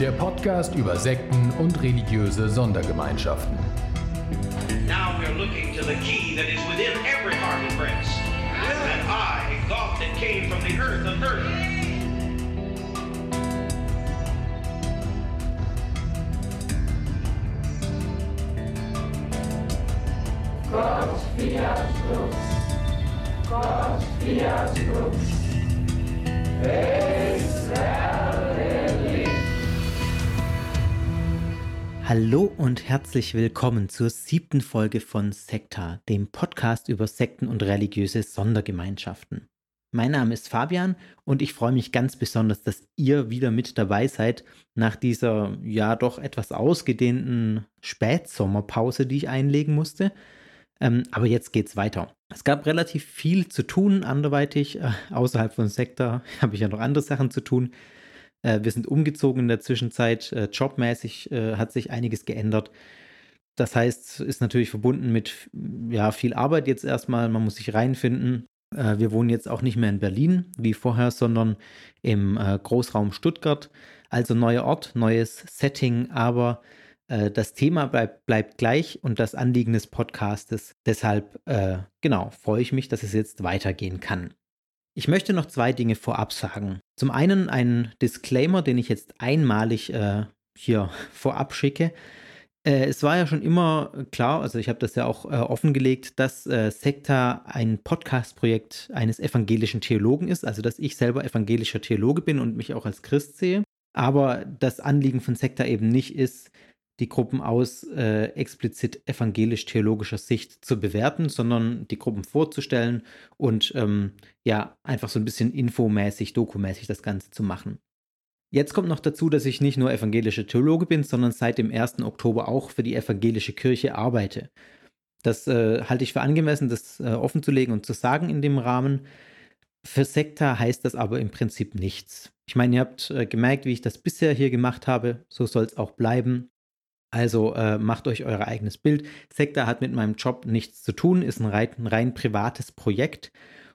Der Podcast über Sekten und religiöse Sondergemeinschaften. Now we're looking to the key that is within every heart and breast. And I, thought that came from the earth of earth. Hallo und herzlich willkommen zur siebten Folge von Sekta, dem Podcast über Sekten und religiöse Sondergemeinschaften. Mein Name ist Fabian und ich freue mich ganz besonders, dass ihr wieder mit dabei seid nach dieser ja doch etwas ausgedehnten Spätsommerpause, die ich einlegen musste. Ähm, aber jetzt geht's weiter. Es gab relativ viel zu tun anderweitig. Äh, außerhalb von Sekta habe ich ja noch andere Sachen zu tun. Äh, wir sind umgezogen in der Zwischenzeit. Äh, jobmäßig äh, hat sich einiges geändert. Das heißt, ist natürlich verbunden mit ja, viel Arbeit jetzt erstmal. Man muss sich reinfinden. Wir wohnen jetzt auch nicht mehr in Berlin wie vorher, sondern im Großraum Stuttgart. Also neuer Ort, neues Setting, aber das Thema bleib, bleibt gleich und das Anliegen des Podcastes. Deshalb, äh, genau, freue ich mich, dass es jetzt weitergehen kann. Ich möchte noch zwei Dinge vorab sagen. Zum einen ein Disclaimer, den ich jetzt einmalig äh, hier vorab schicke. Äh, es war ja schon immer klar, also ich habe das ja auch äh, offengelegt, dass äh, Sekta ein Podcast-Projekt eines evangelischen Theologen ist, also dass ich selber evangelischer Theologe bin und mich auch als Christ sehe. Aber das Anliegen von Sekta eben nicht ist, die Gruppen aus äh, explizit evangelisch-theologischer Sicht zu bewerten, sondern die Gruppen vorzustellen und ähm, ja, einfach so ein bisschen infomäßig, dokumäßig das Ganze zu machen. Jetzt kommt noch dazu, dass ich nicht nur evangelischer Theologe bin, sondern seit dem 1. Oktober auch für die evangelische Kirche arbeite. Das äh, halte ich für angemessen, das äh, offenzulegen und zu sagen in dem Rahmen. Für Sekta heißt das aber im Prinzip nichts. Ich meine, ihr habt äh, gemerkt, wie ich das bisher hier gemacht habe. So soll es auch bleiben. Also äh, macht euch euer eigenes Bild. Sekta hat mit meinem Job nichts zu tun, ist ein rein, ein rein privates Projekt.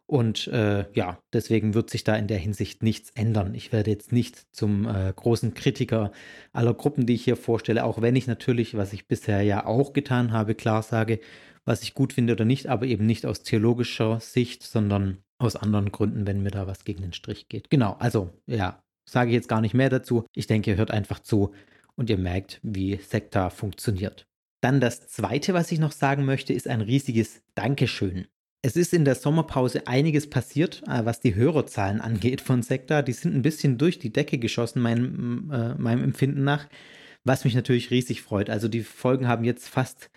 Und äh, ja, deswegen wird sich da in der Hinsicht nichts ändern. Ich werde jetzt nicht zum äh, großen Kritiker aller Gruppen, die ich hier vorstelle, auch wenn ich natürlich, was ich bisher ja auch getan habe, klar sage, was ich gut finde oder nicht, aber eben nicht aus theologischer Sicht, sondern aus anderen Gründen, wenn mir da was gegen den Strich geht. Genau, also ja, sage ich jetzt gar nicht mehr dazu. Ich denke, hört einfach zu und ihr merkt, wie Sekta funktioniert. Dann das Zweite, was ich noch sagen möchte, ist ein riesiges Dankeschön. Es ist in der Sommerpause einiges passiert, äh, was die Hörerzahlen angeht von Sekta. Die sind ein bisschen durch die Decke geschossen, meinem, äh, meinem Empfinden nach, was mich natürlich riesig freut. Also die Folgen haben jetzt fast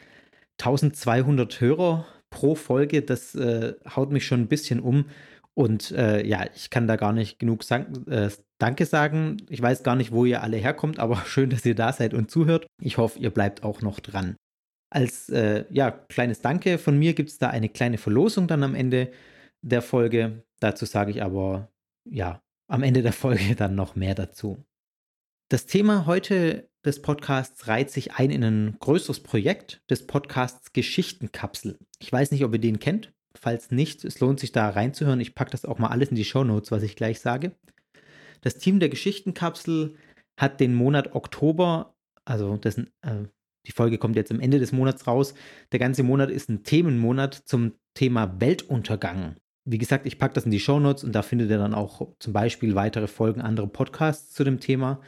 1200 Hörer pro Folge. Das äh, haut mich schon ein bisschen um. Und äh, ja, ich kann da gar nicht genug sagen, äh, Danke sagen. Ich weiß gar nicht, wo ihr alle herkommt, aber schön, dass ihr da seid und zuhört. Ich hoffe, ihr bleibt auch noch dran. Als äh, ja, kleines Danke von mir gibt es da eine kleine Verlosung dann am Ende der Folge. Dazu sage ich aber ja am Ende der Folge dann noch mehr dazu. Das Thema heute des Podcasts reiht sich ein in ein größeres Projekt des Podcasts Geschichtenkapsel. Ich weiß nicht, ob ihr den kennt. Falls nicht, es lohnt sich da reinzuhören. Ich packe das auch mal alles in die Show Notes, was ich gleich sage. Das Team der Geschichtenkapsel hat den Monat Oktober, also dessen, äh, die Folge kommt jetzt am Ende des Monats raus. Der ganze Monat ist ein Themenmonat zum Thema Weltuntergang. Wie gesagt, ich packe das in die Show Notes und da findet ihr dann auch zum Beispiel weitere Folgen, andere Podcasts zu dem Thema.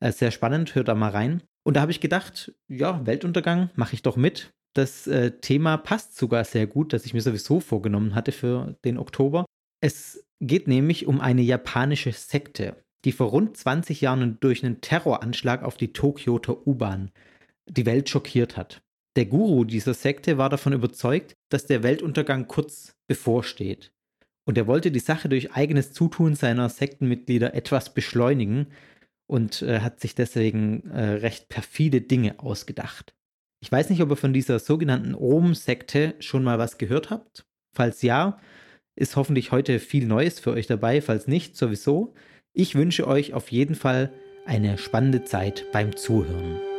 Äh, sehr spannend, hört da mal rein. Und da habe ich gedacht, ja, Weltuntergang mache ich doch mit. Das äh, Thema passt sogar sehr gut, das ich mir sowieso vorgenommen hatte für den Oktober. Es geht nämlich um eine japanische Sekte, die vor rund 20 Jahren durch einen Terroranschlag auf die Tokioter U-Bahn die Welt schockiert hat. Der Guru dieser Sekte war davon überzeugt, dass der Weltuntergang kurz bevorsteht. Und er wollte die Sache durch eigenes Zutun seiner Sektenmitglieder etwas beschleunigen und äh, hat sich deswegen äh, recht perfide Dinge ausgedacht. Ich weiß nicht, ob ihr von dieser sogenannten Ohm-Sekte schon mal was gehört habt. Falls ja, ist hoffentlich heute viel Neues für euch dabei. Falls nicht, sowieso. Ich wünsche euch auf jeden Fall eine spannende Zeit beim Zuhören.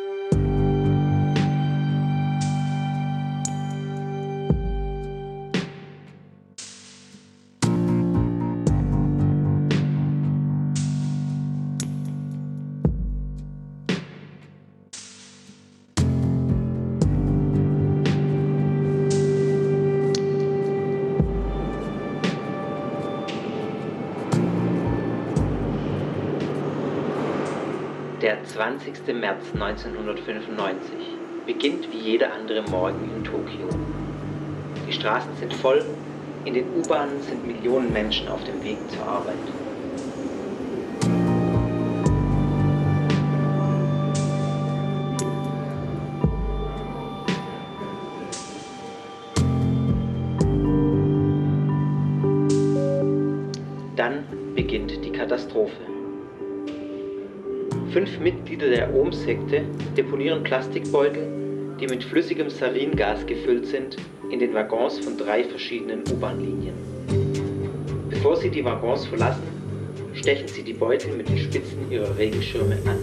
März 1995 beginnt wie jeder andere Morgen in Tokio. Die Straßen sind voll, in den U-Bahnen sind Millionen Menschen auf dem Weg zur Arbeit. Dann beginnt die Katastrophe. Fünf Mitglieder der Ohm-Sekte deponieren Plastikbeutel, die mit flüssigem Saringas gefüllt sind, in den Waggons von drei verschiedenen U-Bahn-Linien. Bevor sie die Waggons verlassen, stechen sie die Beutel mit den Spitzen ihrer Regenschirme an.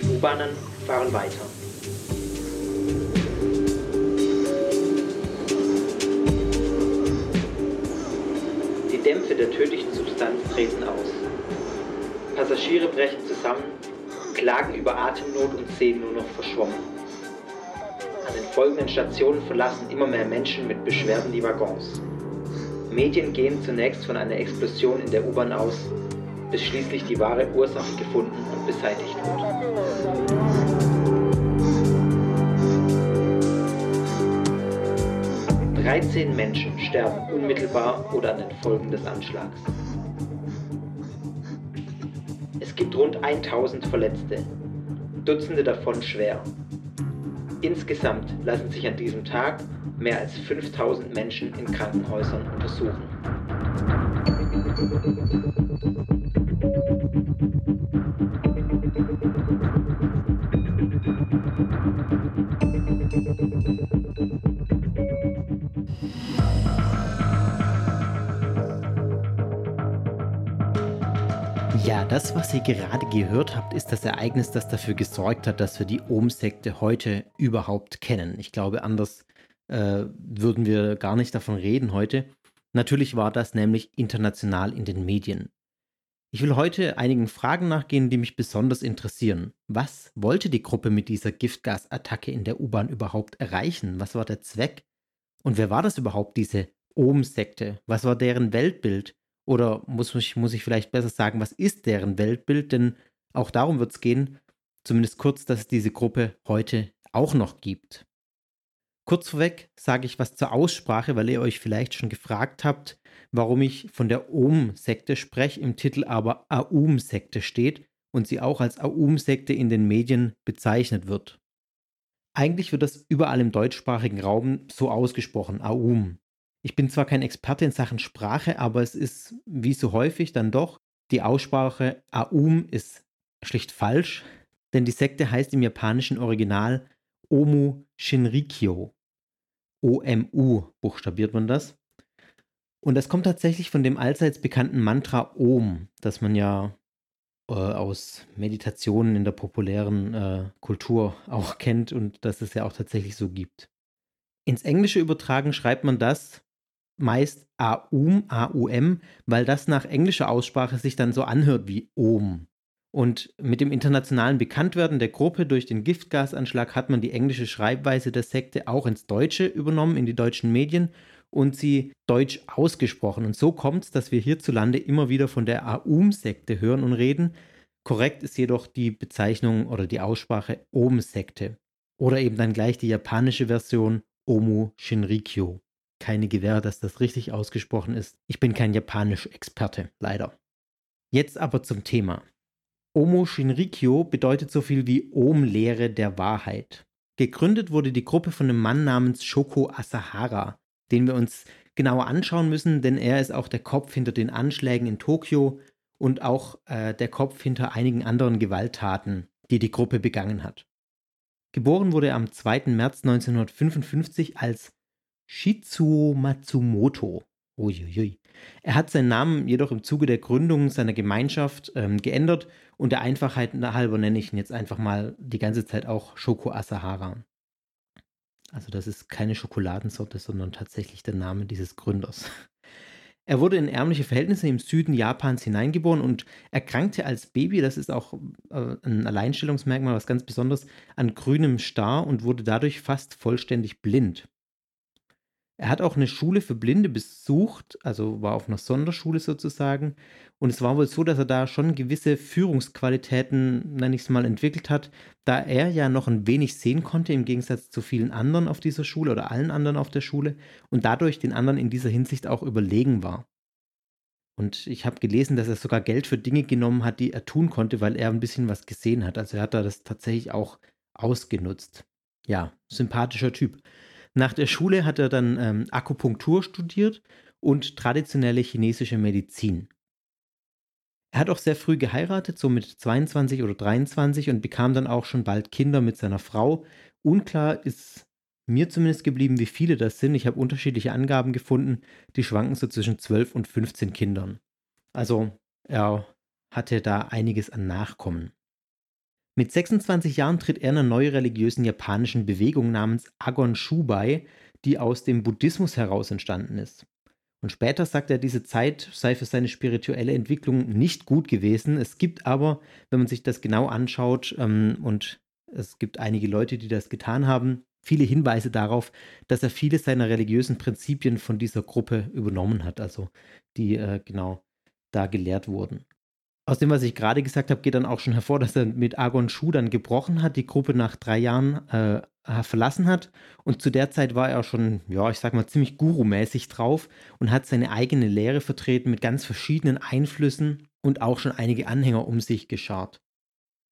Die U-Bahnen fahren weiter. Tödlichen Substanz treten aus. Passagiere brechen zusammen, klagen über Atemnot und sehen nur noch verschwommen. An den folgenden Stationen verlassen immer mehr Menschen mit Beschwerden die Waggons. Medien gehen zunächst von einer Explosion in der U-Bahn aus, bis schließlich die wahre Ursache gefunden und beseitigt wird. 13 Menschen sterben unmittelbar oder an den Folgen des Anschlags. Es gibt rund 1000 Verletzte, Dutzende davon schwer. Insgesamt lassen sich an diesem Tag mehr als 5000 Menschen in Krankenhäusern untersuchen. Das, was ihr gerade gehört habt, ist das Ereignis, das dafür gesorgt hat, dass wir die Ohm-Sekte heute überhaupt kennen. Ich glaube, anders äh, würden wir gar nicht davon reden heute. Natürlich war das nämlich international in den Medien. Ich will heute einigen Fragen nachgehen, die mich besonders interessieren. Was wollte die Gruppe mit dieser Giftgasattacke in der U-Bahn überhaupt erreichen? Was war der Zweck? Und wer war das überhaupt, diese Ohm-Sekte? Was war deren Weltbild? Oder muss ich, muss ich vielleicht besser sagen, was ist deren Weltbild? Denn auch darum wird es gehen, zumindest kurz, dass es diese Gruppe heute auch noch gibt. Kurz vorweg sage ich was zur Aussprache, weil ihr euch vielleicht schon gefragt habt, warum ich von der Ohm-Sekte spreche, im Titel aber Aum-Sekte steht und sie auch als Aum-Sekte in den Medien bezeichnet wird. Eigentlich wird das überall im deutschsprachigen Raum so ausgesprochen, Aum. Ich bin zwar kein Experte in Sachen Sprache, aber es ist, wie so häufig, dann doch, die Aussprache Aum ist schlicht falsch, denn die Sekte heißt im japanischen Original Omu Shinrikyo. O-M-U buchstabiert man das. Und das kommt tatsächlich von dem allseits bekannten Mantra Om, das man ja äh, aus Meditationen in der populären äh, Kultur auch kennt und das es ja auch tatsächlich so gibt. Ins Englische übertragen schreibt man das meist Aum, A-U-M, weil das nach englischer Aussprache sich dann so anhört wie Ohm. Und mit dem internationalen Bekanntwerden der Gruppe durch den Giftgasanschlag hat man die englische Schreibweise der Sekte auch ins Deutsche übernommen, in die deutschen Medien und sie deutsch ausgesprochen. Und so kommt es, dass wir hierzulande immer wieder von der Aum-Sekte hören und reden. Korrekt ist jedoch die Bezeichnung oder die Aussprache Om-Sekte. Oder eben dann gleich die japanische Version Omu Shinrikyo keine Gewähr, dass das richtig ausgesprochen ist. Ich bin kein Japanisch-Experte, leider. Jetzt aber zum Thema. Omo Shinrikyo bedeutet so viel wie Om-Lehre der Wahrheit. Gegründet wurde die Gruppe von einem Mann namens Shoko Asahara. den wir uns genauer anschauen müssen, denn er ist auch der Kopf hinter den Anschlägen in Tokio und auch äh, der Kopf hinter einigen anderen Gewalttaten, die die Gruppe begangen hat. Geboren wurde er am 2. März 1955 als Shizuo Matsumoto. Uiuiui. Er hat seinen Namen jedoch im Zuge der Gründung seiner Gemeinschaft ähm, geändert und der Einfachheit halber nenne ich ihn jetzt einfach mal die ganze Zeit auch Shoko Asahara. Also das ist keine Schokoladensorte, sondern tatsächlich der Name dieses Gründers. Er wurde in ärmliche Verhältnisse im Süden Japans hineingeboren und erkrankte als Baby, das ist auch äh, ein Alleinstellungsmerkmal, was ganz Besonderes, an grünem Star und wurde dadurch fast vollständig blind. Er hat auch eine Schule für Blinde besucht, also war auf einer Sonderschule sozusagen. Und es war wohl so, dass er da schon gewisse Führungsqualitäten, nenne ich es mal, entwickelt hat, da er ja noch ein wenig sehen konnte, im Gegensatz zu vielen anderen auf dieser Schule oder allen anderen auf der Schule und dadurch den anderen in dieser Hinsicht auch überlegen war. Und ich habe gelesen, dass er sogar Geld für Dinge genommen hat, die er tun konnte, weil er ein bisschen was gesehen hat. Also er hat da das tatsächlich auch ausgenutzt. Ja, sympathischer Typ. Nach der Schule hat er dann ähm, Akupunktur studiert und traditionelle chinesische Medizin. Er hat auch sehr früh geheiratet, so mit 22 oder 23 und bekam dann auch schon bald Kinder mit seiner Frau. Unklar ist mir zumindest geblieben, wie viele das sind. Ich habe unterschiedliche Angaben gefunden, die schwanken so zwischen 12 und 15 Kindern. Also er hatte da einiges an Nachkommen. Mit 26 Jahren tritt er einer neuen religiösen japanischen Bewegung namens Agon Shu bei, die aus dem Buddhismus heraus entstanden ist. Und später sagt er, diese Zeit sei für seine spirituelle Entwicklung nicht gut gewesen. Es gibt aber, wenn man sich das genau anschaut, ähm, und es gibt einige Leute, die das getan haben, viele Hinweise darauf, dass er viele seiner religiösen Prinzipien von dieser Gruppe übernommen hat, also die äh, genau da gelehrt wurden. Aus dem, was ich gerade gesagt habe, geht dann auch schon hervor, dass er mit Argon Shu dann gebrochen hat, die Gruppe nach drei Jahren äh, verlassen hat. Und zu der Zeit war er schon, ja, ich sag mal, ziemlich gurumäßig drauf und hat seine eigene Lehre vertreten mit ganz verschiedenen Einflüssen und auch schon einige Anhänger um sich geschart.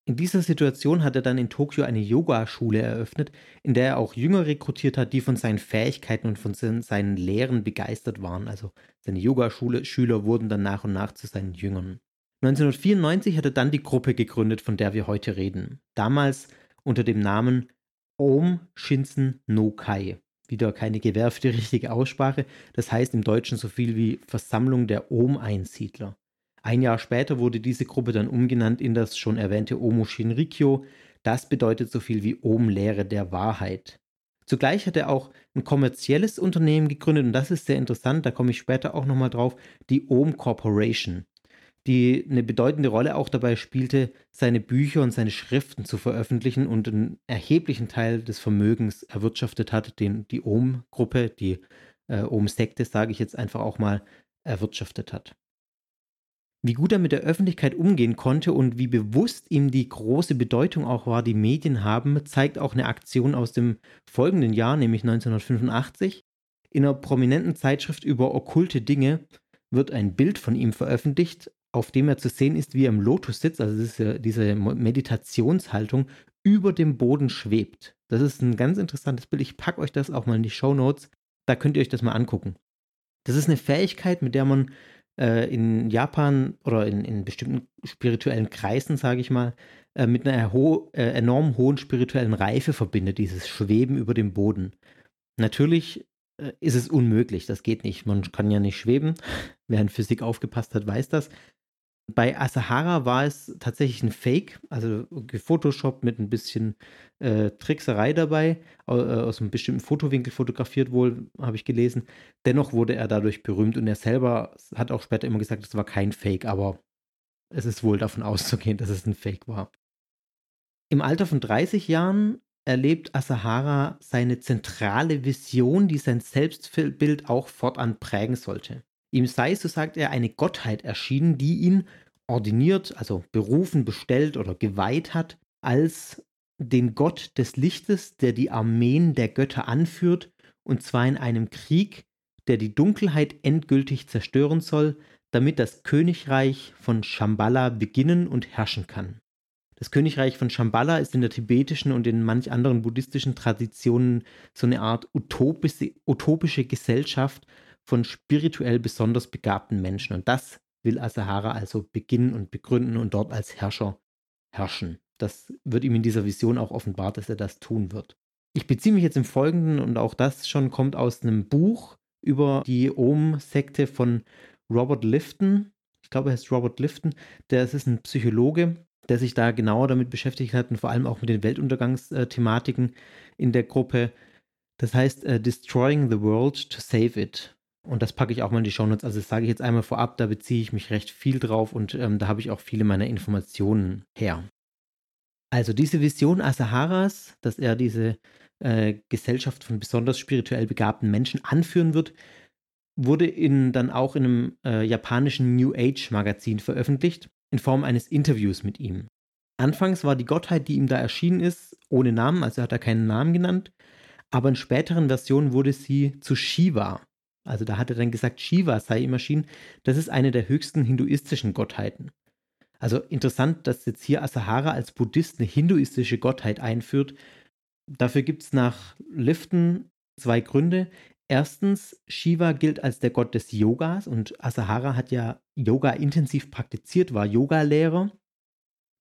In dieser Situation hat er dann in Tokio eine Yogaschule eröffnet, in der er auch Jünger rekrutiert hat, die von seinen Fähigkeiten und von seinen Lehren begeistert waren. Also seine Yogaschüler wurden dann nach und nach zu seinen Jüngern. 1994 hat er dann die Gruppe gegründet, von der wir heute reden. Damals unter dem Namen Om Shinsen no Kai. Wieder keine Gewähr für die richtige Aussprache. Das heißt im Deutschen so viel wie Versammlung der Om-Einsiedler. Ein Jahr später wurde diese Gruppe dann umgenannt in das schon erwähnte Omo Shinrikyo. Das bedeutet so viel wie Om-Lehre der Wahrheit. Zugleich hat er auch ein kommerzielles Unternehmen gegründet und das ist sehr interessant, da komme ich später auch nochmal drauf, die Om Corporation die eine bedeutende Rolle auch dabei spielte, seine Bücher und seine Schriften zu veröffentlichen und einen erheblichen Teil des Vermögens erwirtschaftet hat, den die Ohm-Gruppe, die äh, Ohm-Sekte, sage ich jetzt einfach auch mal, erwirtschaftet hat. Wie gut er mit der Öffentlichkeit umgehen konnte und wie bewusst ihm die große Bedeutung auch war, die Medien haben, zeigt auch eine Aktion aus dem folgenden Jahr, nämlich 1985. In einer prominenten Zeitschrift über okkulte Dinge wird ein Bild von ihm veröffentlicht, auf dem er zu sehen ist, wie er im Lotus sitzt, also diese, diese Meditationshaltung, über dem Boden schwebt. Das ist ein ganz interessantes Bild. Ich packe euch das auch mal in die Show Notes. Da könnt ihr euch das mal angucken. Das ist eine Fähigkeit, mit der man äh, in Japan oder in, in bestimmten spirituellen Kreisen, sage ich mal, äh, mit einer äh, enorm hohen spirituellen Reife verbindet, dieses Schweben über dem Boden. Natürlich äh, ist es unmöglich, das geht nicht. Man kann ja nicht schweben. Wer in Physik aufgepasst hat, weiß das. Bei Asahara war es tatsächlich ein Fake, also gefotoshoppt mit ein bisschen äh, Trickserei dabei, äh, aus einem bestimmten Fotowinkel fotografiert wohl, habe ich gelesen. Dennoch wurde er dadurch berühmt und er selber hat auch später immer gesagt, es war kein Fake, aber es ist wohl davon auszugehen, dass es ein Fake war. Im Alter von 30 Jahren erlebt Asahara seine zentrale Vision, die sein Selbstbild auch fortan prägen sollte. Ihm sei, so sagt er, eine Gottheit erschienen, die ihn ordiniert, also berufen, bestellt oder geweiht hat, als den Gott des Lichtes, der die Armeen der Götter anführt, und zwar in einem Krieg, der die Dunkelheit endgültig zerstören soll, damit das Königreich von Shambhala beginnen und herrschen kann. Das Königreich von Shambhala ist in der tibetischen und in manch anderen buddhistischen Traditionen so eine Art utopische, utopische Gesellschaft von spirituell besonders begabten Menschen. Und das will Asahara also beginnen und begründen und dort als Herrscher herrschen. Das wird ihm in dieser Vision auch offenbart, dass er das tun wird. Ich beziehe mich jetzt im Folgenden und auch das schon kommt aus einem Buch über die Om-Sekte von Robert Lifton. Ich glaube, er heißt Robert Lifton. Der ist ein Psychologe, der sich da genauer damit beschäftigt hat und vor allem auch mit den Weltuntergangsthematiken in der Gruppe. Das heißt uh, Destroying the World to Save It. Und das packe ich auch mal in die Shownotes. Also das sage ich jetzt einmal vorab, da beziehe ich mich recht viel drauf und ähm, da habe ich auch viele meiner Informationen her. Also diese Vision Asaharas, dass er diese äh, Gesellschaft von besonders spirituell begabten Menschen anführen wird, wurde in, dann auch in einem äh, japanischen New Age Magazin veröffentlicht in Form eines Interviews mit ihm. Anfangs war die Gottheit, die ihm da erschienen ist, ohne Namen, also hat er keinen Namen genannt, aber in späteren Versionen wurde sie zu Shiva. Also da hat er dann gesagt, Shiva sei ihm erschienen. Das ist eine der höchsten hinduistischen Gottheiten. Also interessant, dass jetzt hier Asahara als Buddhist eine hinduistische Gottheit einführt. Dafür gibt es nach Lifton zwei Gründe. Erstens, Shiva gilt als der Gott des Yogas und Asahara hat ja Yoga intensiv praktiziert, war Yogalehrer.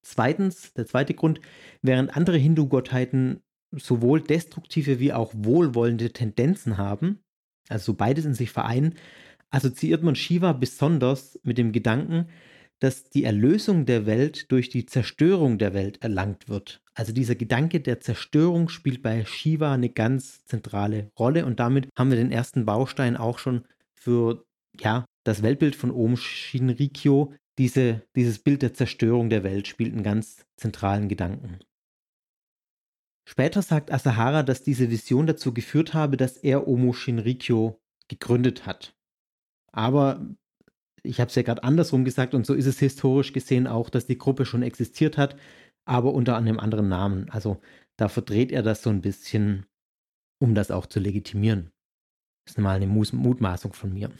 Zweitens, der zweite Grund, während andere Hindu-Gottheiten sowohl destruktive wie auch wohlwollende Tendenzen haben, also beides in sich vereinen, assoziiert man Shiva besonders mit dem Gedanken, dass die Erlösung der Welt durch die Zerstörung der Welt erlangt wird. Also dieser Gedanke der Zerstörung spielt bei Shiva eine ganz zentrale Rolle und damit haben wir den ersten Baustein auch schon für ja, das Weltbild von Om Shinrikyo. Diese, dieses Bild der Zerstörung der Welt spielt einen ganz zentralen Gedanken. Später sagt Asahara, dass diese Vision dazu geführt habe, dass er Omo Shinrikyo gegründet hat. Aber ich habe es ja gerade andersrum gesagt und so ist es historisch gesehen auch, dass die Gruppe schon existiert hat, aber unter einem anderen Namen. Also da verdreht er das so ein bisschen, um das auch zu legitimieren. Das ist mal eine Mutmaßung von mir.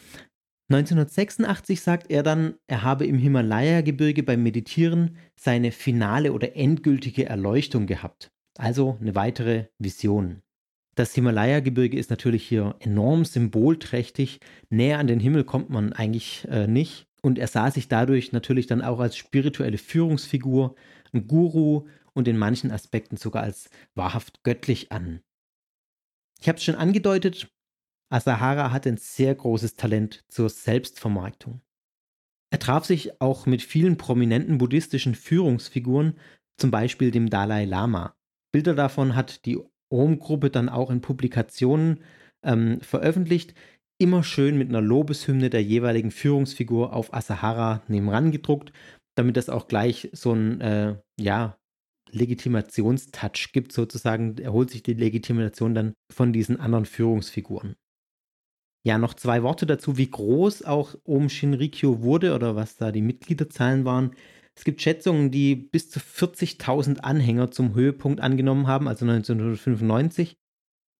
1986 sagt er dann, er habe im Himalaya-Gebirge beim Meditieren seine finale oder endgültige Erleuchtung gehabt. Also eine weitere Vision. Das Himalaya-Gebirge ist natürlich hier enorm symbolträchtig. Näher an den Himmel kommt man eigentlich äh, nicht. Und er sah sich dadurch natürlich dann auch als spirituelle Führungsfigur, ein Guru und in manchen Aspekten sogar als wahrhaft göttlich an. Ich habe es schon angedeutet, Asahara hat ein sehr großes Talent zur Selbstvermarktung. Er traf sich auch mit vielen prominenten buddhistischen Führungsfiguren, zum Beispiel dem Dalai Lama. Bilder davon hat die Om-Gruppe dann auch in Publikationen ähm, veröffentlicht, immer schön mit einer Lobeshymne der jeweiligen Führungsfigur auf Asahara nebenan gedruckt, damit das auch gleich so ein, äh, ja, Legitimationstouch gibt, sozusagen. Er holt sich die Legitimation dann von diesen anderen Führungsfiguren. Ja, noch zwei Worte dazu, wie groß auch Om Shinrikyo wurde oder was da die Mitgliederzahlen waren. Es gibt Schätzungen, die bis zu 40.000 Anhänger zum Höhepunkt angenommen haben, also 1995.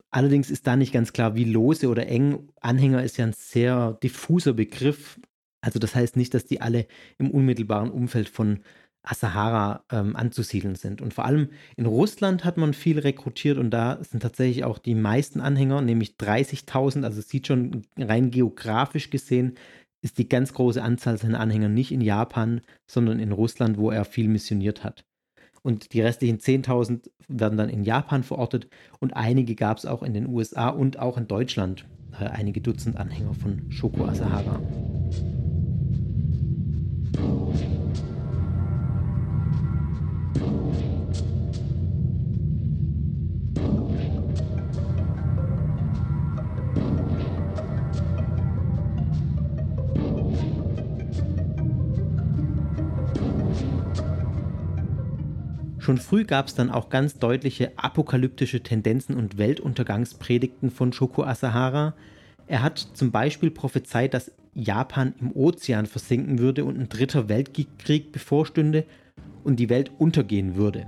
Allerdings ist da nicht ganz klar, wie lose oder eng. Anhänger ist ja ein sehr diffuser Begriff. Also das heißt nicht, dass die alle im unmittelbaren Umfeld von Asahara ähm, anzusiedeln sind. Und vor allem in Russland hat man viel rekrutiert und da sind tatsächlich auch die meisten Anhänger, nämlich 30.000. Also sieht schon rein geografisch gesehen ist die ganz große Anzahl seiner Anhänger nicht in Japan, sondern in Russland, wo er viel missioniert hat. Und die restlichen 10.000 werden dann in Japan verortet und einige gab es auch in den USA und auch in Deutschland. Äh, einige Dutzend Anhänger von Shoko Asahara. Schon früh gab es dann auch ganz deutliche apokalyptische Tendenzen und Weltuntergangspredigten von Shoko Asahara. Er hat zum Beispiel prophezeit, dass Japan im Ozean versinken würde und ein dritter Weltkrieg bevorstünde und die Welt untergehen würde.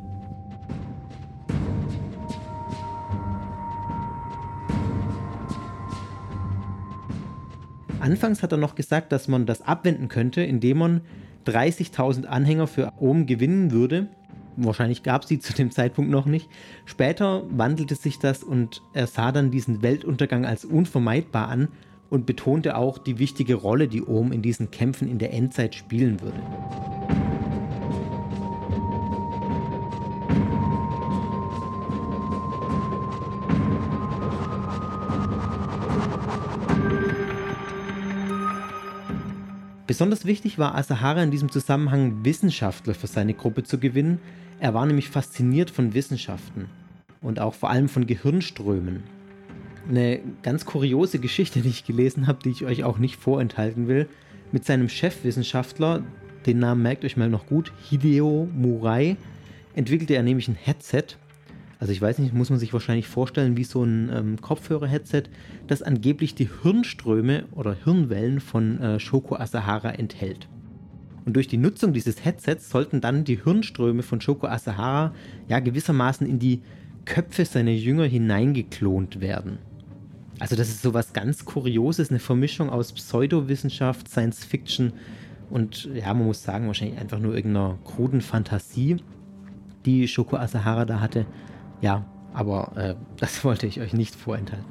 Anfangs hat er noch gesagt, dass man das abwenden könnte, indem man 30.000 Anhänger für Ohm gewinnen würde Wahrscheinlich gab es sie zu dem Zeitpunkt noch nicht. Später wandelte sich das und er sah dann diesen Weltuntergang als unvermeidbar an und betonte auch die wichtige Rolle, die Ohm in diesen Kämpfen in der Endzeit spielen würde. Besonders wichtig war Asahara in diesem Zusammenhang, Wissenschaftler für seine Gruppe zu gewinnen. Er war nämlich fasziniert von Wissenschaften und auch vor allem von Gehirnströmen. Eine ganz kuriose Geschichte, die ich gelesen habe, die ich euch auch nicht vorenthalten will. Mit seinem Chefwissenschaftler, den Namen merkt euch mal noch gut, Hideo Murai, entwickelte er nämlich ein Headset, also ich weiß nicht, muss man sich wahrscheinlich vorstellen wie so ein ähm, Kopfhörer-Headset, das angeblich die Hirnströme oder Hirnwellen von äh, Shoko Asahara enthält. Und durch die Nutzung dieses Headsets sollten dann die Hirnströme von Shoko Asahara ja gewissermaßen in die Köpfe seiner Jünger hineingeklont werden. Also das ist sowas ganz Kurioses, eine Vermischung aus Pseudowissenschaft, Science Fiction und ja, man muss sagen, wahrscheinlich einfach nur irgendeiner kruden Fantasie, die Shoko Asahara da hatte. Ja, aber äh, das wollte ich euch nicht vorenthalten.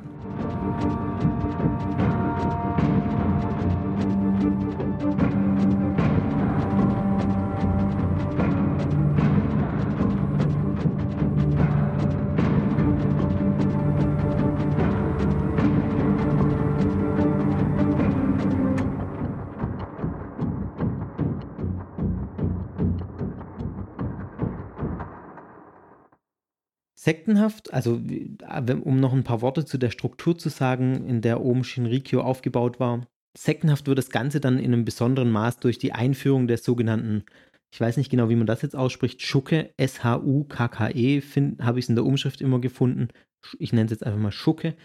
Sektenhaft, also um noch ein paar Worte zu der Struktur zu sagen, in der Om Shinrikyo aufgebaut war. Sektenhaft wird das Ganze dann in einem besonderen Maß durch die Einführung der sogenannten, ich weiß nicht genau, wie man das jetzt ausspricht, Schukke, S-H-U-K-K-E, habe ich es in der Umschrift immer gefunden. Ich nenne es jetzt einfach mal Schukke.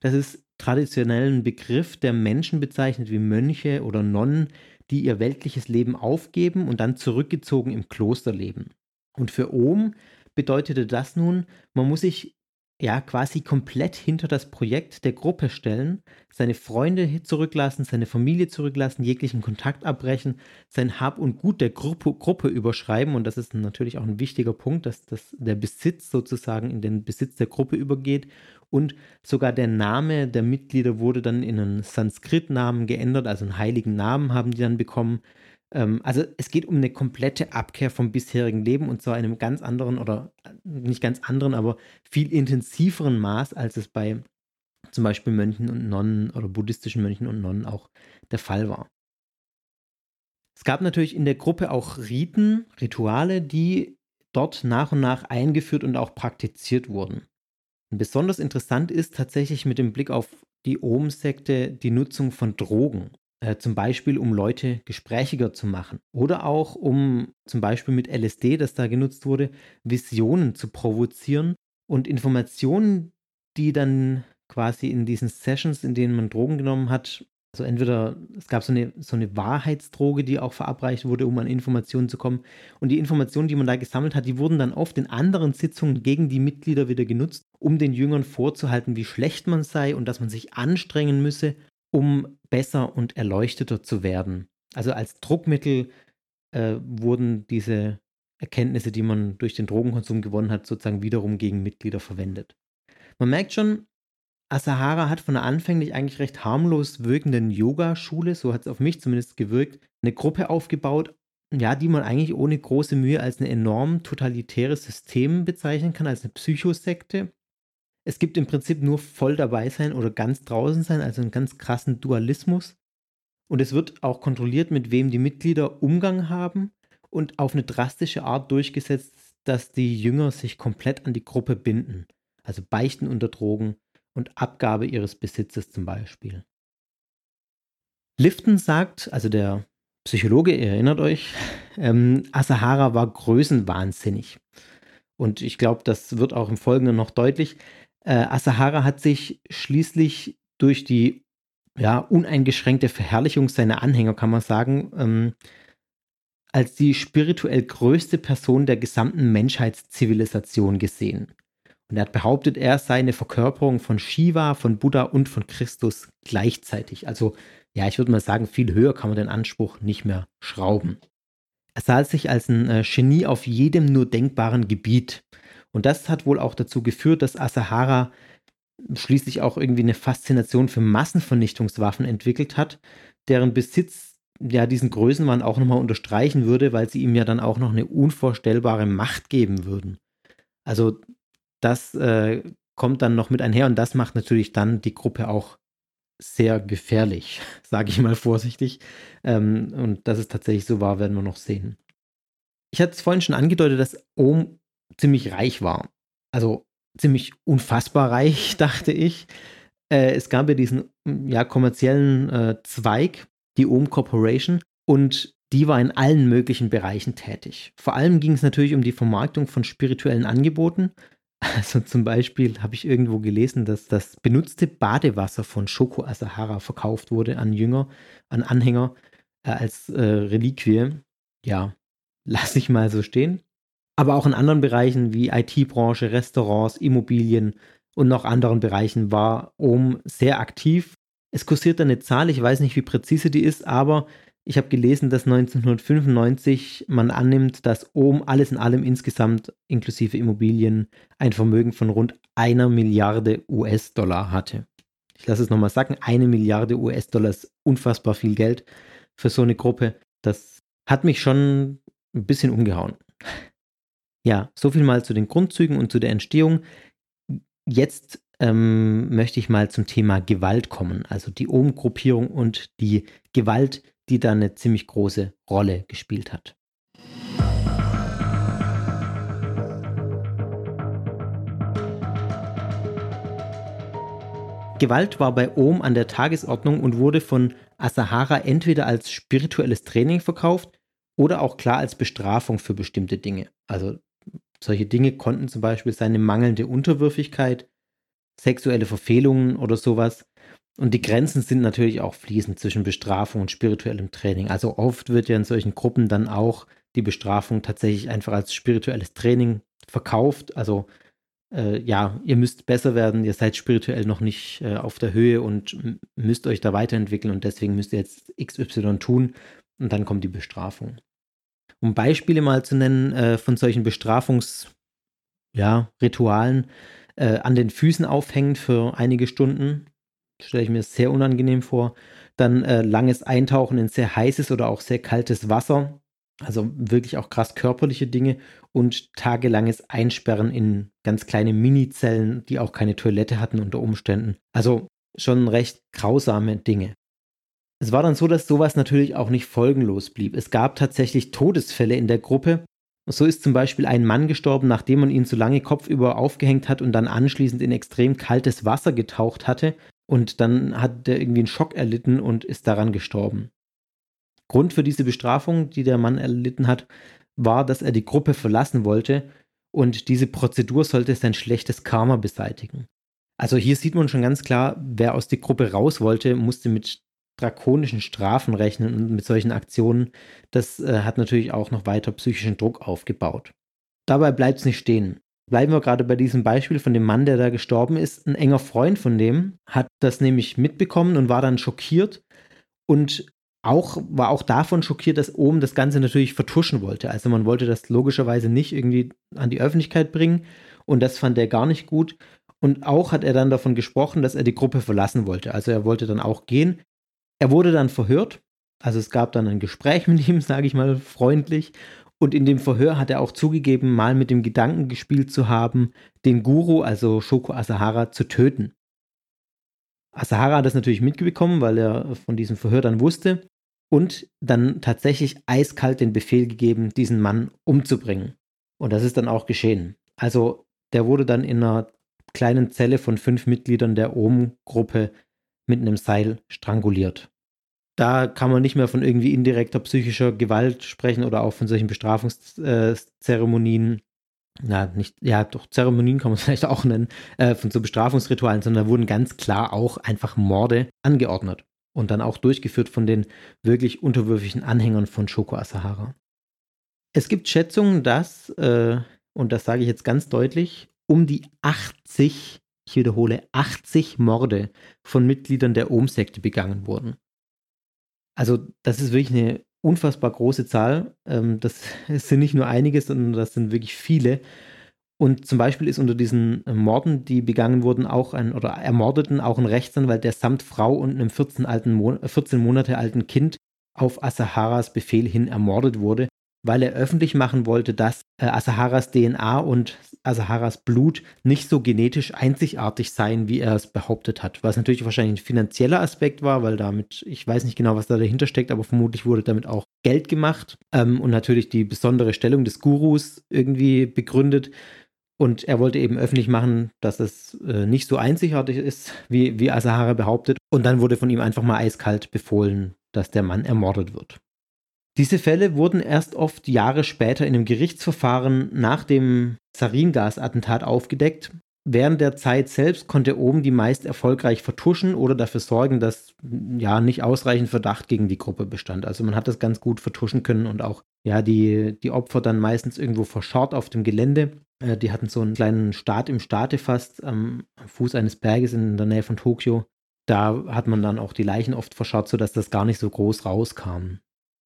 Das ist traditionell ein Begriff, der Menschen bezeichnet wie Mönche oder Nonnen, die ihr weltliches Leben aufgeben und dann zurückgezogen im Kloster leben. Und für Om bedeutete das nun, man muss sich ja quasi komplett hinter das Projekt der Gruppe stellen, seine Freunde zurücklassen, seine Familie zurücklassen, jeglichen Kontakt abbrechen, sein Hab und Gut der Gruppe, Gruppe überschreiben. Und das ist natürlich auch ein wichtiger Punkt, dass das, der Besitz sozusagen in den Besitz der Gruppe übergeht. Und sogar der Name der Mitglieder wurde dann in einen Sanskrit-Namen geändert, also einen heiligen Namen haben die dann bekommen. Ähm, also es geht um eine komplette Abkehr vom bisherigen Leben und zwar in einem ganz anderen oder äh, nicht ganz anderen, aber viel intensiveren Maß, als es bei zum Beispiel Mönchen und Nonnen oder buddhistischen Mönchen und Nonnen auch der Fall war. Es gab natürlich in der Gruppe auch Riten, Rituale, die dort nach und nach eingeführt und auch praktiziert wurden. Und besonders interessant ist tatsächlich mit dem Blick auf die Om-Sekte die Nutzung von Drogen. Äh, zum Beispiel um Leute gesprächiger zu machen oder auch um zum Beispiel mit LSD, das da genutzt wurde, Visionen zu provozieren und Informationen, die dann quasi in diesen Sessions, in denen man Drogen genommen hat, also entweder es gab so eine, so eine Wahrheitsdroge, die auch verabreicht wurde, um an Informationen zu kommen. Und die Informationen, die man da gesammelt hat, die wurden dann oft in anderen Sitzungen gegen die Mitglieder wieder genutzt, um den Jüngern vorzuhalten, wie schlecht man sei und dass man sich anstrengen müsse, um besser und erleuchteter zu werden. Also als Druckmittel äh, wurden diese Erkenntnisse, die man durch den Drogenkonsum gewonnen hat, sozusagen wiederum gegen Mitglieder verwendet. Man merkt schon, Asahara hat von der anfänglich eigentlich recht harmlos wirkenden Yoga-Schule, so hat es auf mich zumindest gewirkt, eine Gruppe aufgebaut, ja, die man eigentlich ohne große Mühe als ein enorm totalitäres System bezeichnen kann, als eine Psychosekte. Es gibt im Prinzip nur voll dabei sein oder ganz draußen sein, also einen ganz krassen Dualismus. Und es wird auch kontrolliert, mit wem die Mitglieder Umgang haben und auf eine drastische Art durchgesetzt, dass die Jünger sich komplett an die Gruppe binden. Also Beichten unter Drogen und Abgabe ihres Besitzes zum Beispiel. Lifton sagt, also der Psychologe, ihr erinnert euch, ähm, Asahara war größenwahnsinnig. Und ich glaube, das wird auch im Folgenden noch deutlich. Äh, Asahara hat sich schließlich durch die ja, uneingeschränkte Verherrlichung seiner Anhänger, kann man sagen, ähm, als die spirituell größte Person der gesamten Menschheitszivilisation gesehen. Und er hat behauptet, er sei eine Verkörperung von Shiva, von Buddha und von Christus gleichzeitig. Also, ja, ich würde mal sagen, viel höher kann man den Anspruch nicht mehr schrauben. Er sah sich als ein äh, Genie auf jedem nur denkbaren Gebiet. Und das hat wohl auch dazu geführt, dass Asahara schließlich auch irgendwie eine Faszination für Massenvernichtungswaffen entwickelt hat, deren Besitz ja diesen Größenwahn auch nochmal unterstreichen würde, weil sie ihm ja dann auch noch eine unvorstellbare Macht geben würden. Also das äh, kommt dann noch mit einher und das macht natürlich dann die Gruppe auch sehr gefährlich, sage ich mal vorsichtig. Ähm, und dass es tatsächlich so war, werden wir noch sehen. Ich hatte es vorhin schon angedeutet, dass Ohm ziemlich reich war. Also ziemlich unfassbar reich, dachte ich. Äh, es gab ja diesen ja, kommerziellen äh, Zweig, die Ohm Corporation, und die war in allen möglichen Bereichen tätig. Vor allem ging es natürlich um die Vermarktung von spirituellen Angeboten. Also zum Beispiel habe ich irgendwo gelesen, dass das benutzte Badewasser von Shoko Asahara verkauft wurde an Jünger, an Anhänger äh, als äh, Reliquie. Ja, lasse ich mal so stehen. Aber auch in anderen Bereichen wie IT-Branche, Restaurants, Immobilien und noch anderen Bereichen war OM sehr aktiv. Es kursiert eine Zahl, ich weiß nicht, wie präzise die ist, aber ich habe gelesen, dass 1995 man annimmt, dass Ohm alles in allem insgesamt inklusive Immobilien ein Vermögen von rund einer Milliarde US-Dollar hatte. Ich lasse es nochmal sagen, eine Milliarde US-Dollar ist unfassbar viel Geld für so eine Gruppe. Das hat mich schon ein bisschen umgehauen. Ja, so viel mal zu den Grundzügen und zu der Entstehung. Jetzt ähm, möchte ich mal zum Thema Gewalt kommen, also die Ohm-Gruppierung und die Gewalt, die da eine ziemlich große Rolle gespielt hat. Gewalt war bei Ohm an der Tagesordnung und wurde von Asahara entweder als spirituelles Training verkauft oder auch klar als Bestrafung für bestimmte Dinge. Also solche Dinge konnten zum Beispiel seine mangelnde Unterwürfigkeit, sexuelle Verfehlungen oder sowas. Und die Grenzen sind natürlich auch fließend zwischen Bestrafung und spirituellem Training. Also oft wird ja in solchen Gruppen dann auch die Bestrafung tatsächlich einfach als spirituelles Training verkauft. Also äh, ja, ihr müsst besser werden, ihr seid spirituell noch nicht äh, auf der Höhe und müsst euch da weiterentwickeln und deswegen müsst ihr jetzt XY tun und dann kommt die Bestrafung. Um Beispiele mal zu nennen äh, von solchen Bestrafungsritualen, ja, äh, an den Füßen aufhängen für einige Stunden, stelle ich mir sehr unangenehm vor. Dann äh, langes Eintauchen in sehr heißes oder auch sehr kaltes Wasser. Also wirklich auch krass körperliche Dinge und tagelanges Einsperren in ganz kleine Minizellen, die auch keine Toilette hatten unter Umständen. Also schon recht grausame Dinge. Es war dann so, dass sowas natürlich auch nicht folgenlos blieb. Es gab tatsächlich Todesfälle in der Gruppe. So ist zum Beispiel ein Mann gestorben, nachdem man ihn zu lange kopfüber aufgehängt hat und dann anschließend in extrem kaltes Wasser getaucht hatte und dann hat er irgendwie einen Schock erlitten und ist daran gestorben. Grund für diese Bestrafung, die der Mann erlitten hat, war, dass er die Gruppe verlassen wollte und diese Prozedur sollte sein schlechtes Karma beseitigen. Also hier sieht man schon ganz klar, wer aus der Gruppe raus wollte, musste mit drakonischen Strafen rechnen und mit solchen Aktionen. Das äh, hat natürlich auch noch weiter psychischen Druck aufgebaut. Dabei bleibt es nicht stehen bleiben wir gerade bei diesem Beispiel von dem Mann, der da gestorben ist. Ein enger Freund von dem hat das nämlich mitbekommen und war dann schockiert und auch, war auch davon schockiert, dass Ohm das Ganze natürlich vertuschen wollte. Also man wollte das logischerweise nicht irgendwie an die Öffentlichkeit bringen und das fand er gar nicht gut. Und auch hat er dann davon gesprochen, dass er die Gruppe verlassen wollte. Also er wollte dann auch gehen. Er wurde dann verhört. Also es gab dann ein Gespräch mit ihm, sage ich mal freundlich. Und in dem Verhör hat er auch zugegeben, mal mit dem Gedanken gespielt zu haben, den Guru, also Shoko Asahara, zu töten. Asahara hat das natürlich mitbekommen, weil er von diesem Verhör dann wusste und dann tatsächlich eiskalt den Befehl gegeben, diesen Mann umzubringen. Und das ist dann auch geschehen. Also der wurde dann in einer kleinen Zelle von fünf Mitgliedern der Ohm-Gruppe mit einem Seil stranguliert da kann man nicht mehr von irgendwie indirekter psychischer Gewalt sprechen oder auch von solchen Bestrafungszeremonien. Ja, nicht, ja, doch, Zeremonien kann man es vielleicht auch nennen, äh, von so Bestrafungsritualen, sondern da wurden ganz klar auch einfach Morde angeordnet und dann auch durchgeführt von den wirklich unterwürfigen Anhängern von Shoko Asahara. Es gibt Schätzungen, dass, äh, und das sage ich jetzt ganz deutlich, um die 80, ich wiederhole, 80 Morde von Mitgliedern der Ohm-Sekte begangen wurden. Also, das ist wirklich eine unfassbar große Zahl. Ähm, das sind nicht nur einige, sondern das sind wirklich viele. Und zum Beispiel ist unter diesen Morden, die begangen wurden, auch ein oder ermordeten auch ein Rechtsanwalt, der samt Frau und einem 14, alten Mon 14 Monate alten Kind auf Asaharas Befehl hin ermordet wurde weil er öffentlich machen wollte, dass äh, Asaharas DNA und Asaharas Blut nicht so genetisch einzigartig seien, wie er es behauptet hat. Was natürlich wahrscheinlich ein finanzieller Aspekt war, weil damit, ich weiß nicht genau, was da dahinter steckt, aber vermutlich wurde damit auch Geld gemacht ähm, und natürlich die besondere Stellung des Gurus irgendwie begründet. Und er wollte eben öffentlich machen, dass es äh, nicht so einzigartig ist, wie, wie Asahara behauptet. Und dann wurde von ihm einfach mal eiskalt befohlen, dass der Mann ermordet wird. Diese Fälle wurden erst oft Jahre später in einem Gerichtsverfahren nach dem Saringas-Attentat aufgedeckt. Während der Zeit selbst konnte Oben die meist erfolgreich vertuschen oder dafür sorgen, dass ja nicht ausreichend Verdacht gegen die Gruppe bestand. Also man hat das ganz gut vertuschen können und auch ja die, die Opfer dann meistens irgendwo verscharrt auf dem Gelände. Äh, die hatten so einen kleinen Staat im Staate fast am Fuß eines Berges in der Nähe von Tokio. Da hat man dann auch die Leichen oft verscharrt, sodass das gar nicht so groß rauskam.